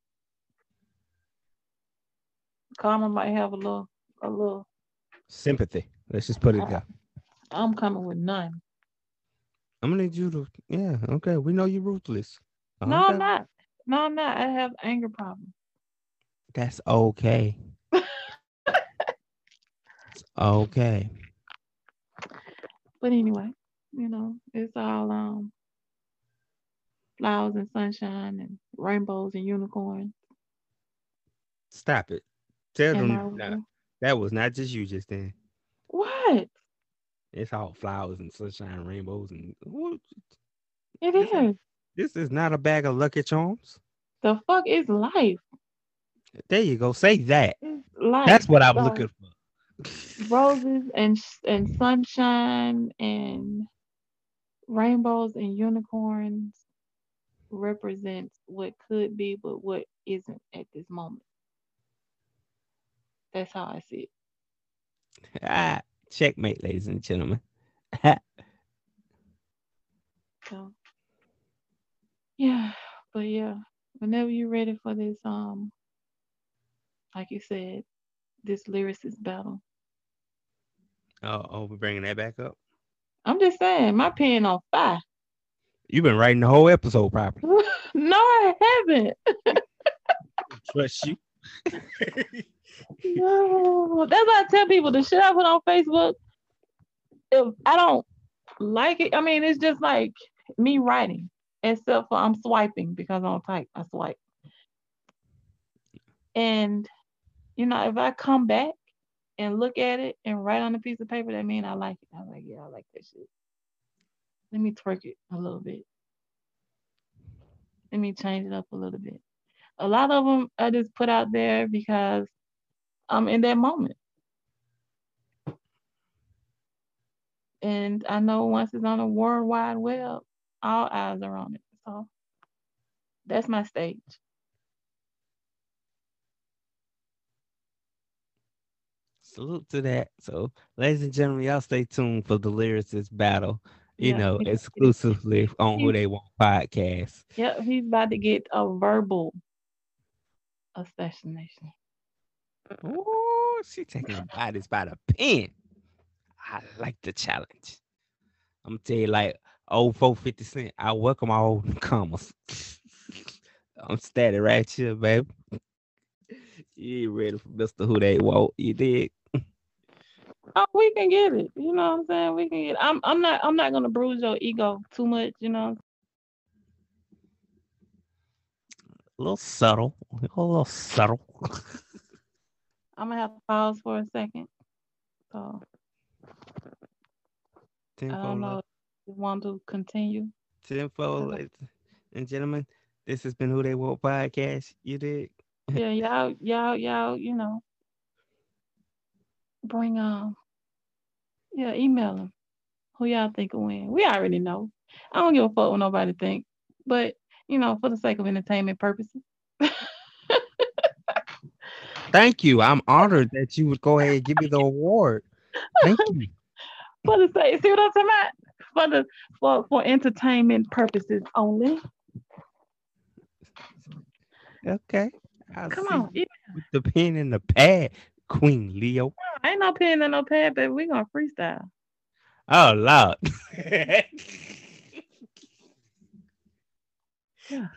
Karma might have a little a little Sympathy. Let's just put it there. I'm coming with none. I'm gonna need you to. Yeah. Okay. We know you're ruthless. No, Okay. I'm not. No, I'm not. I have anger problems. That's okay. it's okay. But anyway, you know, it's all um flowers and sunshine and rainbows and unicorns. Stop it. Tell and them nah, that was not just you just then. What? It's all flowers and sunshine, rainbows, and what? It Yes, sir. is. this is not a bag of Lucky Charms. The fuck is life? There you go. Say that. Life. That's what I was looking for. Roses and and sunshine and rainbows and unicorns represents what could be, but what isn't at this moment. That's how I see it. ah, checkmate, ladies and gentlemen. So yeah, but yeah, whenever you're ready for this, um, like you said, this lyricist battle. oh, oh, we're bringing that back up. I'm just saying, my pen on fire. You've been writing the whole episode properly. no, I haven't. Trust you. No, that's why I tell people the shit I put on Facebook. If I don't like it, I mean, it's just like me writing, except for I'm swiping because I don't type, I swipe. And you know, if I come back and look at it and write on a piece of paper, that means I like it. I'm like, yeah, I like that shit. Let me twerk it a little bit. Let me change it up a little bit. A lot of them I just put out there because I'm in that moment. And I know once it's on the World Wide Web, all eyes are on it. So that's my stage. Salute to that. So, ladies and gentlemen, y'all stay tuned for the lyricist battle. You Yeah, know, exclusively on WhoDeyWant podcast. Yep, he's about to get a verbal assassination. Oh, she taking bodies by the pen. I like the challenge. I'm gonna tell you, like, oh, 450 cent. I welcome all comers. I'm steady right here, baby. You ain't ready for Mr. WhoDeyWant. You did. Oh, we can get it. You know what I'm saying? We can get it. I'm I'm not I'm not gonna bruise your ego too much, you know. A little subtle. A little subtle. I'm gonna have to pause for a second. So I don't know if you want to continue. tenfold, ladies and gentlemen. This has been WhoDeyWant podcast. You did. Yeah, y'all, y'all, y'all, you know, bring um, yeah, email them. Who y'all think will win? We already know. I don't give a fuck what nobody think, but you know, for the sake of entertainment purposes. Thank you. I'm honored that you would go ahead and give me the award. Thank you. For the sake, see what I'm talking about? For the for for entertainment purposes only. Okay. I'll Come on, with the pen and the pad, Queen Leo. ain't no pen and no pad, but We gonna freestyle. Oh Lord. Yeah.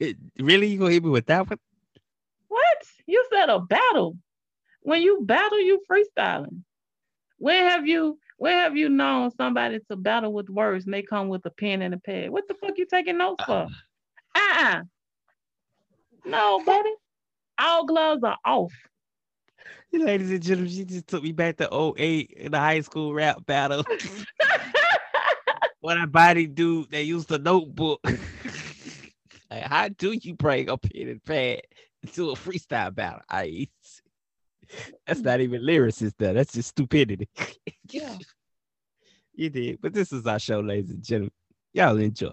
really? You gonna hit me with that one? What? You said a battle. When you battle, you freestyling. When have you when have you known somebody to battle with words and they come with a pen and a pad? What the fuck you taking notes for? Uh-uh. uh-uh. No, buddy. All gloves are off. Ladies and gentlemen, she just took me back to 08 in the high school rap battle. when I body dude that used the notebook. like, how do you bring a pen and pad to a freestyle battle? I that's not even lyricist though. That's just stupidity. yeah. you did. But this is our show, ladies and gentlemen. Y'all enjoy.